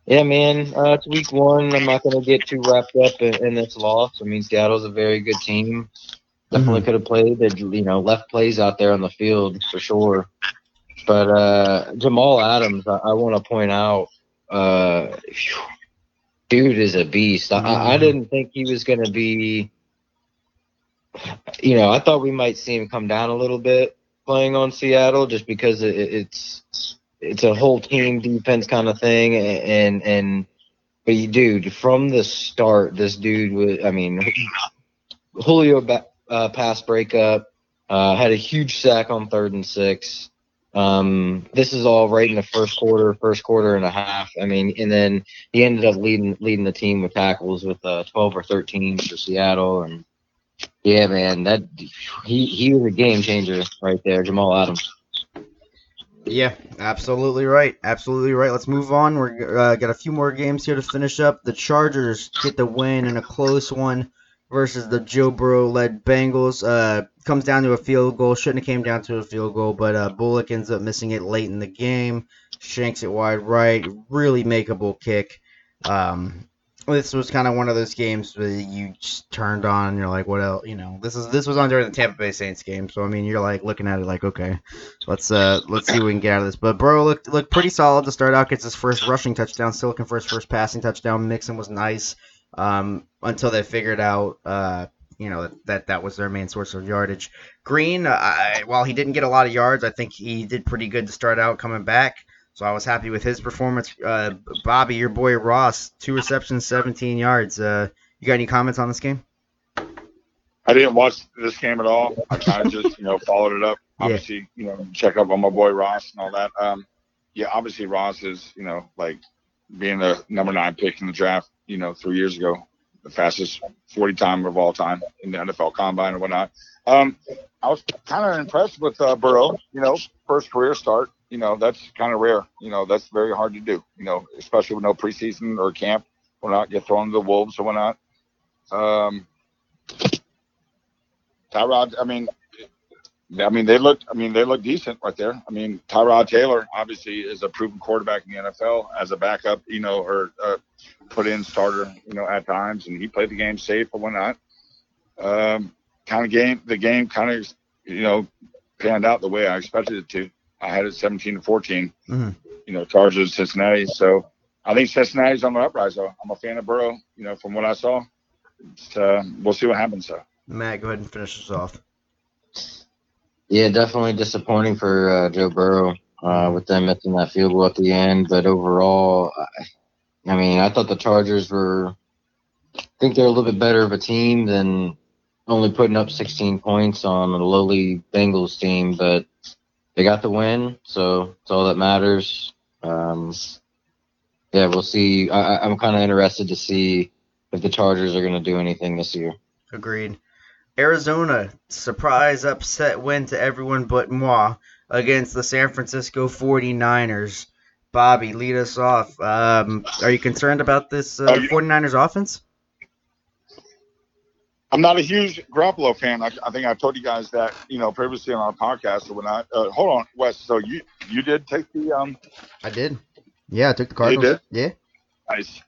yeah, man, uh, it's week one. I'm not going to get too wrapped up in, in, this loss. I mean, Seattle's a very good team. Definitely mm-hmm. could have played. They, you know, left plays out there on the field for sure. But uh, Jamal Adams, I, I want to point out, uh, dude is a beast. I, I mm-hmm. didn't think he was going to be. You know, I thought we might see him come down a little bit playing on Seattle, just because it, it's it's a whole team defense kind of thing, and and but you, dude, from the start, this dude was. I mean, Julio uh, pass breakup uh, had a huge sack on third and six. Um, this is all right in the first quarter, first quarter and a half. I mean, and then he ended up leading leading the team with tackles with uh, 12 or 13 for Seattle, and yeah, man, that he he was a game changer right there, Jamal Adams. Yeah, absolutely right. Absolutely right. Let's move on. We're uh, got a few more games here to finish up. The Chargers get the win in a close one versus the Joe Burrow led Bengals. Uh, comes down to a field goal. Shouldn't have came down to a field goal, but uh, Bullock ends up missing it late in the game. Shanks it wide right. Really makeable kick. Um, this was kind of one of those games where you just turned on and you're like, what else? You know, this is this was on during the Tampa Bay Saints game, so I mean, you're like looking at it like, okay, let's uh let's see what we can get out of this. But Burrow looked looked pretty solid to start out. Gets his first rushing touchdown, still looking for his first passing touchdown. Mixon was nice um, until they figured out. Uh, you know that that was their main source of yardage. Green, I, while he didn't get a lot of yards, I think he did pretty good to start out coming back. So I was happy with his performance. Uh, Bobby, your boy Ross, two receptions, 17 yards. Uh, you got any comments on this game? I didn't watch this game at all. I kind of just, you know, followed it up. Obviously, yeah. you know, check up on my boy Ross and all that. Um, yeah, obviously Ross is, you know, like being the number nine pick in the draft, you know, three years ago, the fastest 40 time of all time in the NFL combine or whatnot. Um, I was kind of impressed with uh, Burrow, you know, first career start you know, that's kind of rare. You know, that's very hard to do, you know, especially with no preseason or camp or not get thrown to the wolves or whatnot. Um, Tyrod, I mean, I mean, they look. I mean, they look decent right there. I mean, Tyrod Taylor obviously is a proven quarterback in the NFL as a backup, you know, or uh, put in starter, you know, at times, and he played the game safe or whatnot. Um, kind of game, the game kind of, you know, panned out the way I expected it to. I had it 17 to 14. Mm-hmm. You know, Chargers, Cincinnati. So I think Cincinnati's on the uprise. Though I'm a fan of Burrow. You know, from what I saw, uh, we'll see what happens. So Matt, go ahead and finish us off. Yeah, definitely disappointing for uh, Joe Burrow uh, with them missing that field goal at the end. But overall, I, I mean, I thought the Chargers were. I think they're a little bit better of a team than only putting up 16 points on a lowly Bengals team, but they got the win, so it's all that matters. Um, yeah, we'll see. I, am kind of interested to see if the Chargers are going to do anything this year. Agreed. Arizona surprise upset win to everyone but moi against the San Francisco 49ers. Bobby, lead us off. Um, are you concerned about this uh, 49ers offense? I'm not a huge Garoppolo fan. I, I, think I told you guys that, you know, previously on our podcast or whatnot. Uh, hold on, Wes. So you you did take the um. I did. Yeah, I took the Cardinals. You did. Yeah. Nice.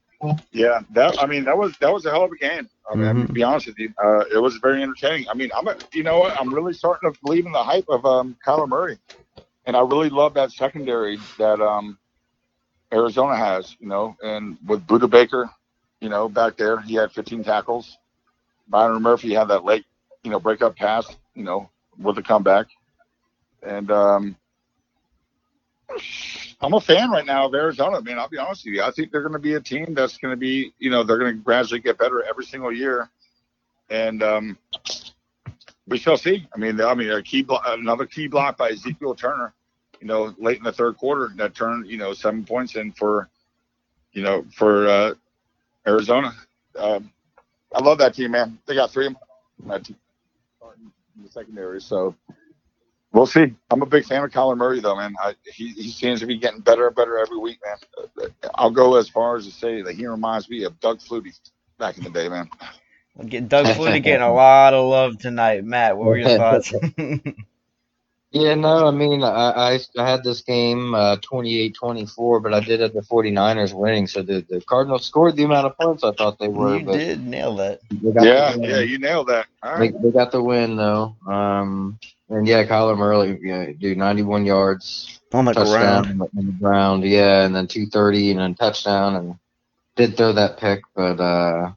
Yeah, that I mean that was that was a hell of a game. I mean, mm-hmm. to be honest with you, uh, it was very entertaining. I mean, I'm a, you know what? I'm really starting to believe in the hype of um, Kyler Murray, and I really love that secondary that um, Arizona has. You know, and with Budda Baker, you know, back there, he had 15 tackles. Byron Murphy had that late, you know, breakup pass, you know, with a comeback. And um, I'm a fan right now of Arizona, man. I'll be honest with you. I think they're going to be a team that's going to be, you know, they're going to gradually get better every single year, and um, we shall see. I mean, I mean, a key blo- another key block by Ezekiel Turner, you know, late in the third quarter that turned, you know, seven points in for, you know, for uh, Arizona. Um, I love that team, man. They got three of that team in the secondary, so we'll see. I'm a big fan of Kyler Murray, though, man. I, he he seems to be getting better and better every week, man. I'll go as far as to say that he reminds me of Doug Flutie back in the day, man. Get Doug Flutie getting a lot of love tonight. Matt, what were your thoughts? Yeah, no, I mean, I, I, I had this game uh, 28-24, but I did have the 49ers winning. So the, the Cardinals scored the amount of points I thought they were. you but did nail that. Yeah, yeah, you nailed that. All They, they got the win though. Um, and yeah, Kyler Murray, yeah, dude, 91 yards, On the touchdown ground. on the, ground, yeah, and then 230 and then touchdown, and did throw that pick, but uh,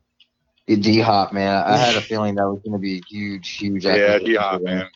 D Hop, man, I had a feeling that was going to be a huge, huge. Yeah, D Hop, man.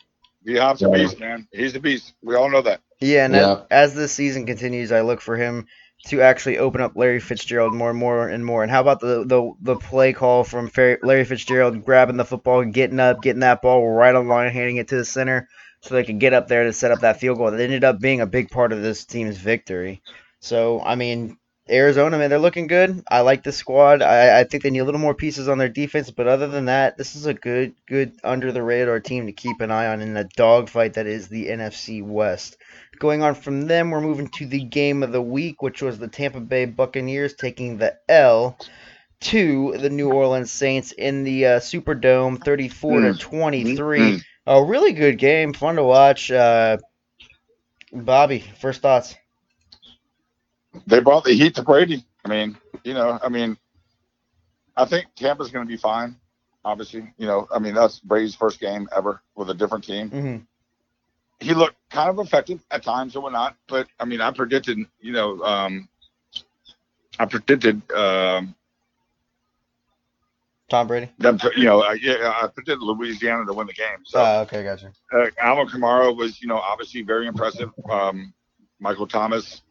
D Hop's a beast, man. He's the beast. We all know that. Yeah, and Yeah. as, as this season continues, I look for him to actually open up Larry Fitzgerald more and more and more. And how about the the, the play call from Larry Fitzgerald grabbing the football, getting up, getting that ball right on the line, handing it to the center so they could get up there to set up that field goal. That ended up being a big part of this team's victory. So, I mean, Arizona, man, they're looking good. I like the squad. I, I think they need a little more pieces on their defense, but other than that, this is a good, good under the radar team to keep an eye on in the dogfight that is the NFC West. Going on from them, we're moving to the game of the week, which was the Tampa Bay Buccaneers taking the L to the New Orleans Saints in the uh, Superdome, 34 to 23. Mm. A really good game, fun to watch. Uh, Bobby, first thoughts. They brought the heat to Brady. I mean, you know, I mean, I think Tampa's going to be fine. Obviously, you know, I mean, that's Brady's first game ever with a different team. hmm He looked kind of effective at times or whatnot, but I mean, I predicted, you know, um, I predicted um, Tom Brady. them you know, uh, yeah, I predicted Louisiana to win the game. So Oh, okay, gotcha. uh, Alvin Kamara was, you know, obviously very impressive. Um, Michael Thomas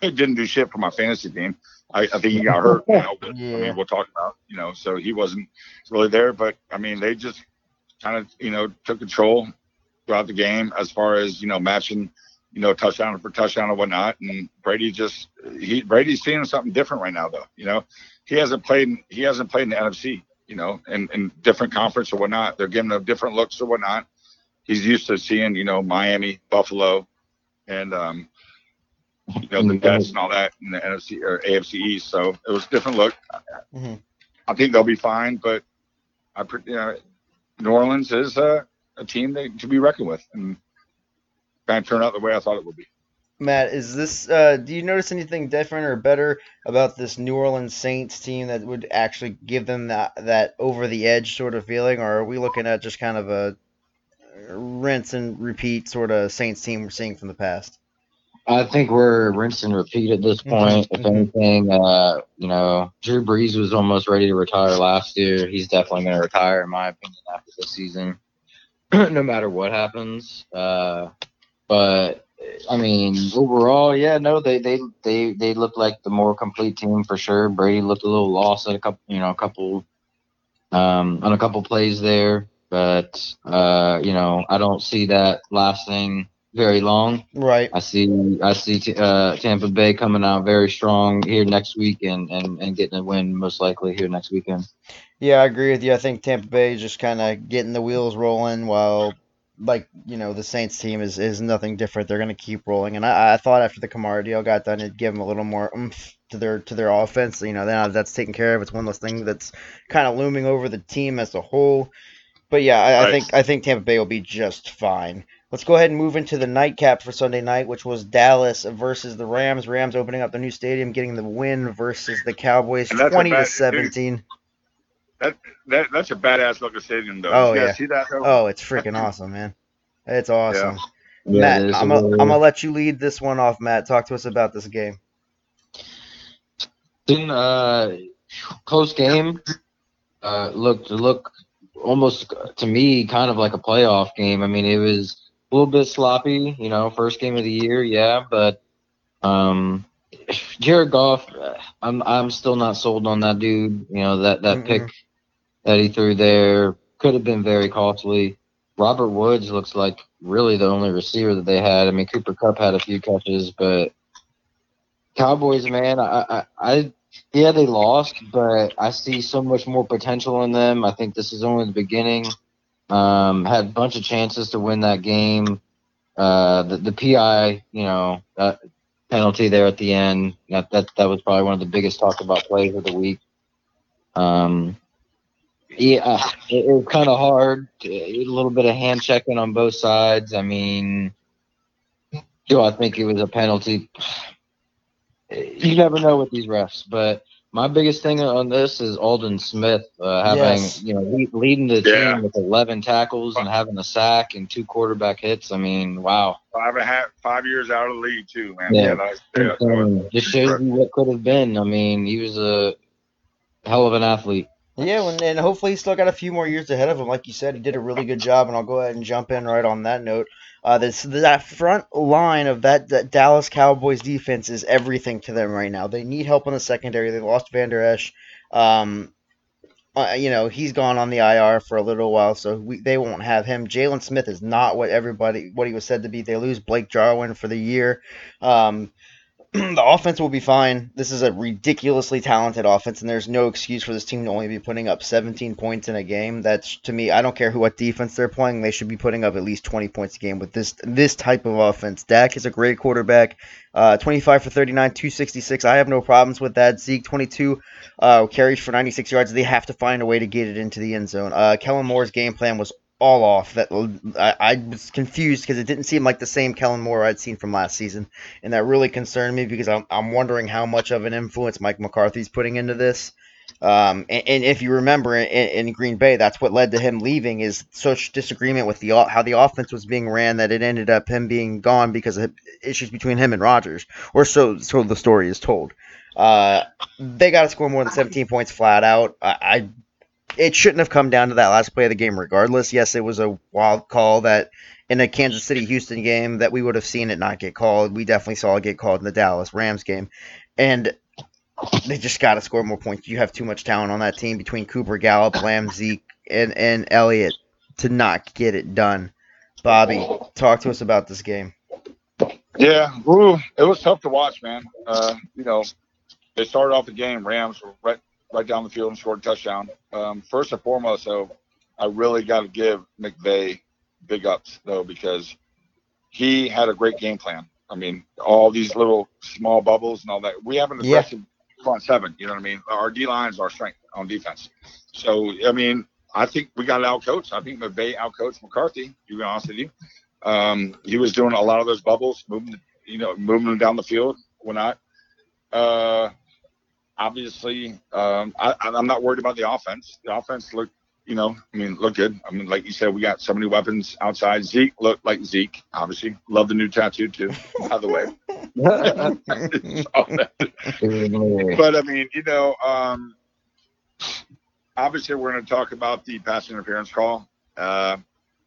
didn't do shit for my fantasy team. I, I think he got hurt now, but I mean, we'll talk about, you know, so he wasn't really there. But I mean, they just kind of, you know, took control throughout the game as far as, you know, matching, you know, touchdown for touchdown or whatnot. And Brady just, he, Brady's seeing something different right now, though. You know, he hasn't played, he hasn't played in the NFC, you know, in, in different conference or whatnot. They're giving him different looks or whatnot. He's used to seeing, you know, Miami, Buffalo, and, um, you know, the Jets and all that in the NFC or AFC East. So it was a different look. Mhm. I think they'll be fine, but I, you know, New Orleans is a, a team that, to be reckoned with, and kind of turned out the way I thought it would be. Matt, is this? Uh, do you notice anything different or better about this New Orleans Saints team that would actually give them that that over the edge sort of feeling, or are we looking at just kind of a rinse and repeat sort of Saints team we're seeing from the past? I think we're rinse and repeat at this Mhm, point. If mhm. anything, uh, you know, Drew Brees was almost ready to retire last year. He's definitely going to retire, in my opinion, after this season, no matter what happens. Uh, but I mean, overall, yeah, no, they they they they look like the more complete team for sure. Brady looked a little lost at a couple, you know, a couple, um, on a couple plays there, but uh, you know, I don't see that lasting very long. Right. I see I see t- uh, Tampa Bay coming out very strong here next week and, and, and getting a win most likely here next weekend. Yeah, I agree with you. I think Tampa Bay is just kind of getting the wheels rolling while, like, you know, the Saints team is, is nothing different. They're going to keep rolling. And I, I thought after the Kamara deal got done, it'd give them a little more oomph to their to their offense. You know, now that's taken care of. It's one less thing that's kind of looming over the team as a whole. But yeah, I, I think I think Tampa Bay will be just fine. Let's go ahead and move into the nightcap for Sunday night, which was Dallas versus the Rams. Rams opening up the new stadium, getting the win versus the Cowboys, And that's twenty to bad- seventeen. That that that's a badass looking stadium, though. Oh, yeah. see that? Oh, it's freaking awesome, man. It's awesome. Yeah, Matt, I'm gonna I'm gonna let you lead this one off, Matt. Talk to us about this game. Then, uh, close game. Uh, looked look almost to me kind of like a playoff game. I mean, it was a little bit sloppy. You know, first game of the year, yeah, but um, Jared Goff, I'm I'm still not sold on that dude. You know that that Mm-mm. pick that he threw there could have been very costly. Robert Woods looks like really the only receiver that they had. I mean, Cooper Kupp had a few catches, but Cowboys, man, I, I, I yeah, they lost, but I see so much more potential in them. I think this is only the beginning. Um, had a bunch of chances to win that game. Uh, the, the PI, you know, uh, penalty there at the end. That, that that was probably one of the biggest talked about plays of the week. Um, yeah, it, it was kind of hard. A little bit of hand checking on both sides. I mean, do I think it was a penalty? You never know with these refs, but my biggest thing on this is Aldon Smith uh, having Yes. you know lead, leading the Yeah. team with 11 tackles and having a sack and two quarterback hits. I mean, wow. Five and a half, five years out of the league too, man. Yeah. that's, yeah, so Um, just shows you what could have been. I mean, he was a hell of an athlete. Yeah, and, and hopefully he's still got a few more years ahead of him. Like you said, he did a really good job, and I'll go ahead and jump in right on that note. Uh, this that front line of that, that Dallas Cowboys defense is everything to them right now. They need help in the secondary. They lost Vander Esch. Um, uh, you know he's gone on the IR for a little while, so we, they won't have him. Jaylon Smith is not what everybody what he was said to be. They lose Blake Jarwin for the year. Um, the offense will be fine. This is a ridiculously talented offense, and there's no excuse for this team to only be putting up 17 points in a game. That's to me, I don't care who what defense they're playing, they should be putting up at least 20 points a game with this this type of offense. Dak is a great quarterback, uh, 25 for 39, 266. I have no problems with that. Zeke 22 uh, carries for 96 yards. They have to find a way to get it into the end zone. Uh, Kellen Moore's game plan was all off. That I, I was confused because it didn't seem like the same Kellen Moore I'd seen from last season and that really concerned me because I'm, I'm wondering how much of an influence Mike McCarthy's putting into this. Um, and, and if you remember in, in Green Bay, that's what led to him leaving is such disagreement with the how the offense was being ran that it ended up him being gone because of issues between him and Rodgers, or so so the story is told. Uh, they got to score more than 17 points flat out. I, I it shouldn't have come down to that last play of the game regardless. Yes, it was a wild call that in a Kansas City Houston game that we would have seen it not get called. We definitely saw it get called in the Dallas Rams game. And they just got to score more points. You have too much talent on that team between Cooper, Gallup, Lamb, Zeke, and, and Elliott to not get it done. Bobby, talk to us about this game. Yeah, ooh, it was tough to watch, man. Uh, you know, they started off the game. Rams were right right down the field and scored a touchdown. Um, first and foremost, though, I really got to give McVay big ups though because he had a great game plan. I mean, all these little small bubbles and all that. We have an Yeah. aggressive front seven. You know what I mean? Our D line's our strength on defense. So I mean, I think we got out coached. I think McVay out coached McCarthy. To be honest with you, um, he was doing a lot of those bubbles, moving, you know, moving them down the field. Whatnot. Uh, obviously, um, I, I'm not worried about the offense. The offense looked, you know, I mean, look good. I mean, like you said, we got so many weapons outside. Zeke looked like Zeke. Obviously, love the new tattoo too. By the way, but I mean, you know, um, obviously we're going to talk about the pass interference call, uh,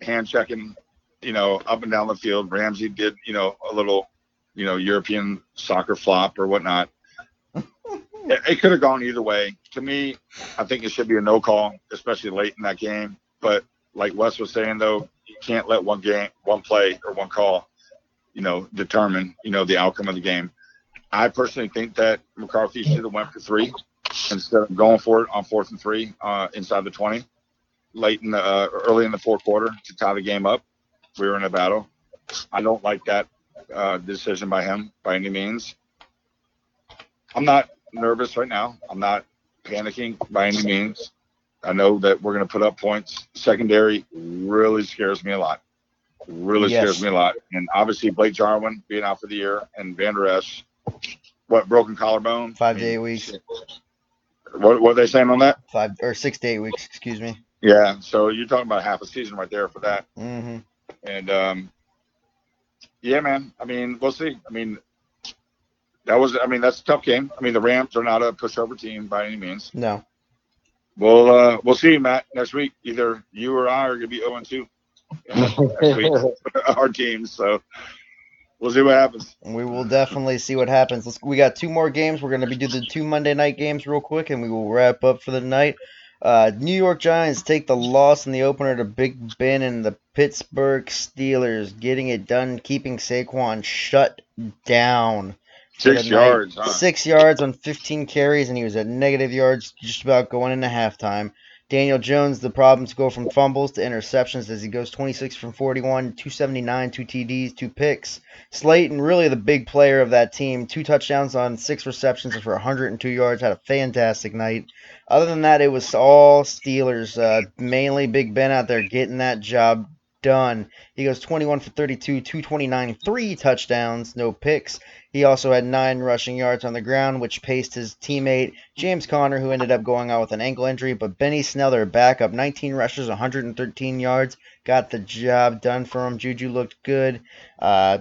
hand checking, you know, up and down the field. Ramsey did, you know, a little, you know, European soccer flop or whatnot. It, could have gone either way. To me, I think it should be a no call, especially late in that game. But like Wes was saying, though, you can't let one game, one play, or one call, you know, determine, you know, the outcome of the game. I personally think that McCarthy should have went for three instead of going for it on fourth and three uh, inside the 20 late in the uh, early in the fourth quarter to tie the game up. We were in a battle. I don't like that uh, decision by him by any means. I'm not nervous right now. I'm not panicking by any means. I know that we're going to put up points. Secondary really scares me a lot. Really Yes. scares me a lot. And obviously Blake Jarwin being out for the year and Vander Esch, what broken collarbone? Five I to eight weeks. What, what are they saying on that? Five or six to eight weeks, excuse me. Yeah, so you're talking about half a season right there for that. hmm And um, yeah, man. I mean, we'll see. I mean, that was. I mean, that's a tough game. I mean, the Rams are not a pushover team by any means. No. We'll uh, we'll see, Matt, next week. Either you or I are gonna be 0 and 2. our teams. So we'll see what happens. We will definitely see what happens. Let's, we got two more games. We're going to be doing the two Monday night games real quick, and we will wrap up for the night. Uh, New York Giants take the loss in the opener to Big Ben and the Pittsburgh Steelers, getting it done, keeping Saquon shut down. Six yards, huh? Six yards on 15 carries, and he was at negative yards just about going into halftime. Daniel Jones, the problems go from fumbles to interceptions as he goes 26 from 41, 279, two TDs, two picks. Slayton, really the big player of that team, two touchdowns on six receptions for 102 yards, had a fantastic night. Other than that, it was all Steelers, uh, mainly Big Ben out there getting that job done. He goes 21 for 32, 229, three touchdowns, no picks. He also had nine rushing yards on the ground, which paced his teammate James Conner, who ended up going out with an ankle injury. But Benny Snell, their backup, 19 rushes, 113 yards, got the job done for him. Juju looked good. Uh,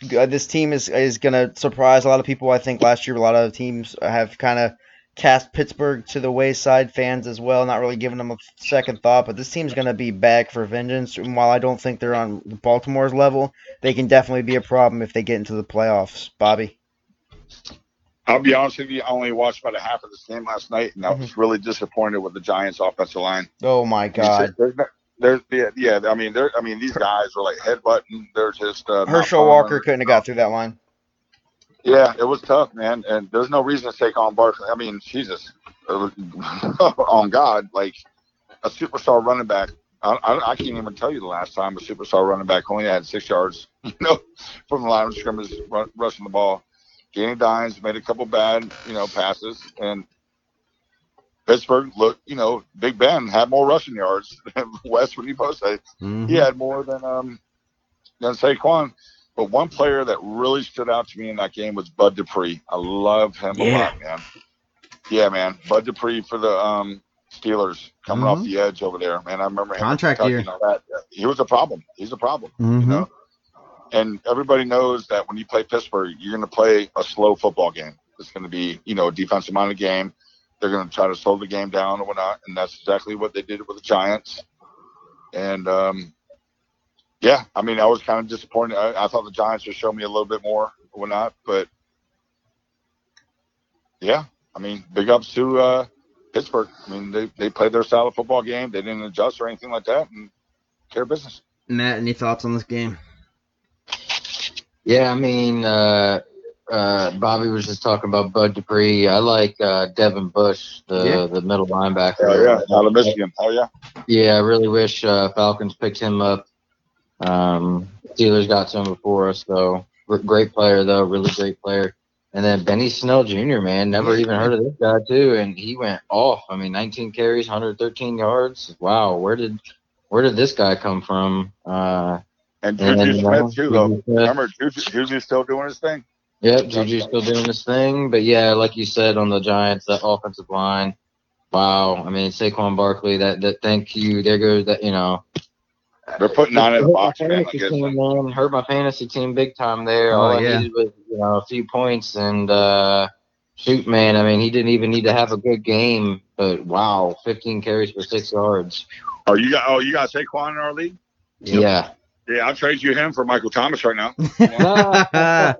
this team is is going to surprise a lot of people. I think last year a lot of teams have kind of cast Pittsburgh to the wayside, fans as well, not really giving them a second thought. But this team's going to be back for vengeance. And while I don't think they're on Baltimore's level, they can definitely be a problem if they get into the playoffs. Bobby? I'll be honest with you, I only watched about a half of this game last night, and I was mm-hmm. really disappointed with the Giants' offensive line. Oh my God! There's, there's, yeah, yeah. I mean, I mean, these guys are like headbutting. They're just uh, Herschel Walker couldn't have got through that line. Yeah, it was tough, man. And there's no reason to take on Barkley. I mean, Jesus, on God, like a superstar running back. I, I, I, can't even tell you the last time a superstar running back only had six yards, you know, from the line of scrimmage rushing the ball. Danny Dimes made a couple bad, you know, passes, and Pittsburgh looked, you know, Big Ben had more rushing yards than West when he posted. Mm-hmm. He had more than um than Saquon. But one player that really stood out to me in that game was Bud Dupree. I love him yeah. a lot, man. Yeah, man. Bud Dupree for the um, Steelers coming mm-hmm. off the edge over there, man. I remember him contract year. That. He was a problem. He's a problem. Mm-hmm. You know, and everybody knows that when you play Pittsburgh, you're going to play a slow football game. It's going to be, you know, a defensive minded game. They're going to try to slow the game down or whatnot, and that's exactly what they did with the Giants. And um, yeah, I mean, I was kind of disappointed. I, I thought the Giants would show me a little bit more or whatnot, but yeah, I mean, big ups to uh, Pittsburgh. I mean, they, they played their style of football game. They didn't adjust or anything like that, and care business. Matt, any thoughts on this game? Yeah, I mean, uh, uh, Bobby was just talking about Bud Dupree. I like uh, Devin Bush, the yeah. the middle linebacker. Oh yeah, out of Michigan. Oh yeah. Yeah, I really wish uh, Falcons picked him up um, Steelers got to him before us, though. Great player, though. Really great player. And then Benny Snell Jr., man, never even heard of this guy, too. And he went off. I mean, 19 carries, 113 yards. Wow, where did where did this guy come from? Uh, and Juju Smith, too, though. Remember, Juju, Juju's still doing his thing? Yep, Juju's still doing his thing. But yeah, like you said on the Giants, that offensive line. Wow. I mean, Saquon Barkley, that, that thank you. There goes that, you know, they're putting nine in the box, man. Team, man. Hurt my fantasy team big time there. Oh, All yeah. I needed was you know a few points and uh, shoot, man. I mean, he didn't even need to have a good game, but wow, 15 carries for six yards. Oh, you got oh you got Saquon in our league? Yeah. Yeah, I'll trade you him for Michael Thomas right now.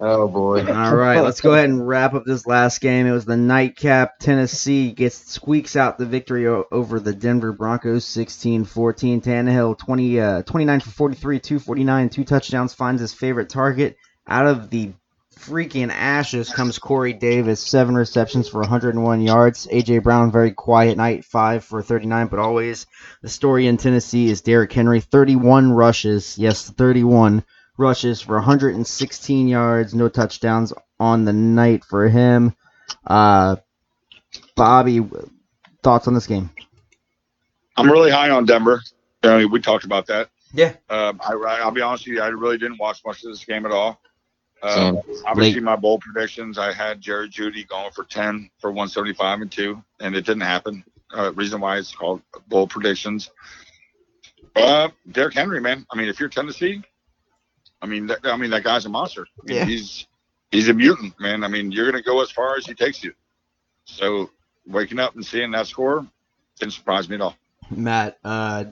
oh boy! All right, let's go ahead and wrap up this last game. It was the nightcap. Tennessee gets squeaks out the victory o- over the Denver Broncos, 16-14. Tannehill 20, uh, 29 for 43, 249, two touchdowns, finds his favorite target. Out of the freaking ashes comes Corey Davis, seven receptions for 101 yards. AJ Brown, very quiet night, five for 39. But always the story in Tennessee is Derrick Henry, 31 rushes, yes, 31 rushes for 116 yards, no touchdowns on the night for him. Uh, Bobby, thoughts on this game? I'm really high on Denver. I mean, we talked about that. Yeah. Um, I, I'll be honest with you, I really didn't watch much of this game at all. Um, obviously, my bold predictions, I had Jerry Jeudy going for 10 for 175 and 2, and it didn't happen. Uh, reason why it's called bold predictions. Uh, Derrick Henry, man. I mean, if you're Tennessee, I mean, that, I mean that guy's a monster. I mean, yeah. He's he's a mutant, man. I mean, you're going to go as far as he takes you. So waking up and seeing that score didn't surprise me at all. Matt, uh,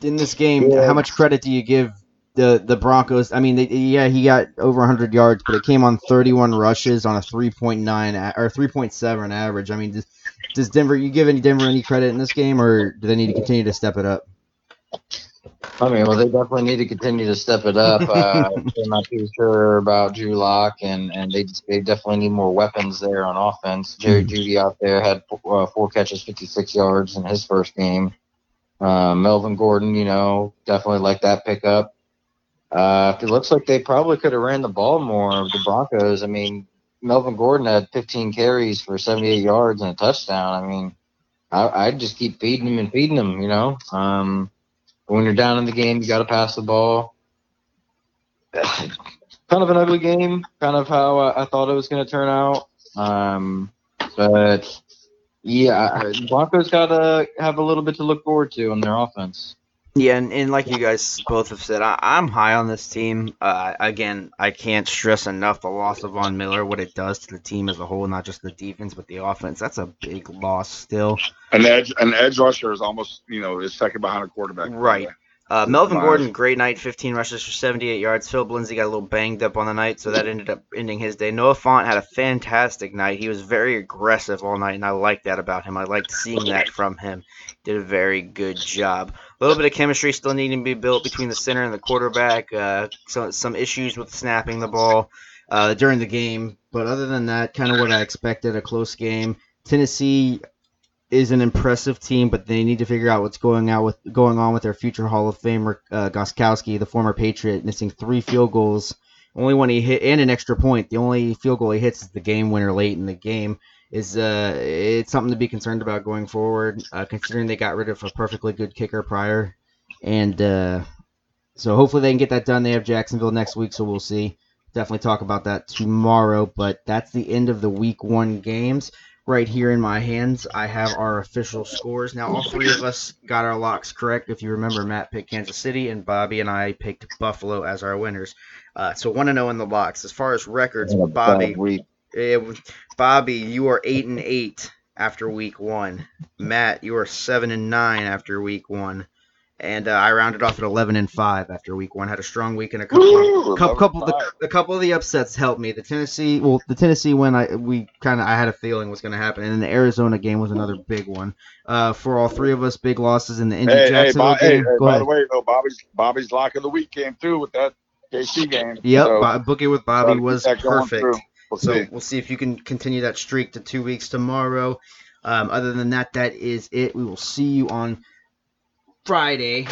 in this game, yeah. how much credit do you give the the Broncos? I mean, they, yeah, he got over 100 yards, but it came on 31 rushes on a 3.9 or 3.7 average. I mean, does, does Denver? You give any Denver any credit in this game, or do they need to continue to step it up? I mean, well, they definitely need to continue to step it up. Uh, I'm not too sure about Drew Lock, and and they they definitely need more weapons there on offense. Jerry mm-hmm. Jeudy out there had uh, four catches, 56 yards in his first game. Uh, Melvin Gordon, you know, definitely like that pickup. Uh, it looks like they probably could have ran the ball more. The Broncos. I mean, Melvin Gordon had 15 carries for 78 yards and a touchdown. I mean, I, I'd just keep feeding him and feeding him. You know. Um, when you're down in the game, you got to pass the ball. kind of an ugly game, kind of how I thought it was going to turn out. Um, but yeah, Broncos got to have a little bit to look forward to on their offense. Yeah, and, and like you guys both have said, I, am high on this team. Uh, again, I can't stress enough the loss of Von Miller, what it does to the team as a whole, not just the defense, but the offense. That's a big loss still. An edge, an edge rusher is almost, you know, is second behind a quarterback. Right. Uh, Melvin Gordon, great night, 15 rushes for 78 yards. Phil Lindsay got a little banged up on the night, so that ended up ending his day. Noah Fant had a fantastic night. He was very aggressive all night, and I like that about him. I liked seeing that from him. Did a very good job. A little bit of chemistry still needing to be built between the center and the quarterback. Uh, some some issues with snapping the ball uh, during the game, but other than that, kind of what I expected. A close game. Tennessee is an impressive team, but they need to figure out what's going out with going on with their future Hall of Famer uh, Gostkowski, the former Patriot, missing three field goals. Only one he hit and an extra point. The only field goal he hits is the game winner late in the game. Is uh, it's something to be concerned about going forward, uh, considering they got rid of a perfectly good kicker prior, and uh, so hopefully they can get that done. They have Jacksonville next week, so we'll see. Definitely talk about that tomorrow. But that's the end of the week one games right here in my hands, I have our official scores. Now, all three of us got our locks correct. If you remember, Matt picked Kansas City, and Bobby and I picked Buffalo as our winners. Uh, so, one to know in the locks. As far as records, Bobby, it, Bobby, you are eight and eight after week one. Matt, you are seven and nine after week one and uh, I rounded off at 11 and five after week one. Had a strong week and a couple, Ooh, couple, couple the, a couple of the upsets helped me. The Tennessee, well, the Tennessee win, I we kind of I had a feeling was going to happen, and then the Arizona game was another big one. Uh, for all three of us, big losses in the Indy hey, Jacksonville hey, game. Hey, Go by ahead. the way, though, Bobby's Bobby's lock of the week came through with that KC game. Yep, so, booking with Bobby was perfect. We'll so see. we'll see if you can continue that streak to two weeks tomorrow. Um, other than that, that is it. We will see you on Friday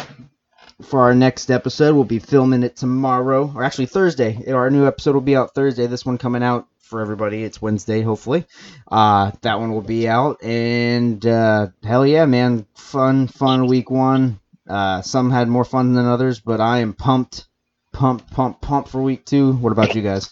for our next episode. We'll be filming it tomorrow, or actually Thursday. Our new episode will be out Thursday. This one coming out for everybody. It's Wednesday, hopefully. Uh, that one will be out, and uh, hell yeah, man, fun, fun week one. Uh, some had more fun than others, but I am pumped, pumped, pumped, pumped for week two. What about you guys?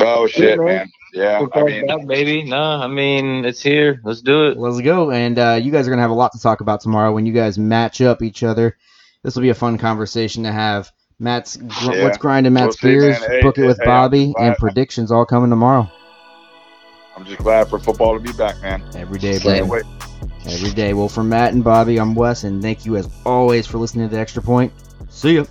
Oh shit, man. Yeah, I mean, back, baby. No, I mean it's here. Let's do it. Let's go. And uh, you guys are gonna have a lot to talk about tomorrow when you guys match up each other. This will be a fun conversation to have. Matt's gr- yeah. what's grinding Matt's we'll gears. Hey, book it with hey, Bobby and predictions all coming tomorrow. I'm just glad for football to be back, man. Every day, bro. Every day. Well, for Matt and Bobby, I'm Wes, and thank you as always for listening to the Extra Point. See ya.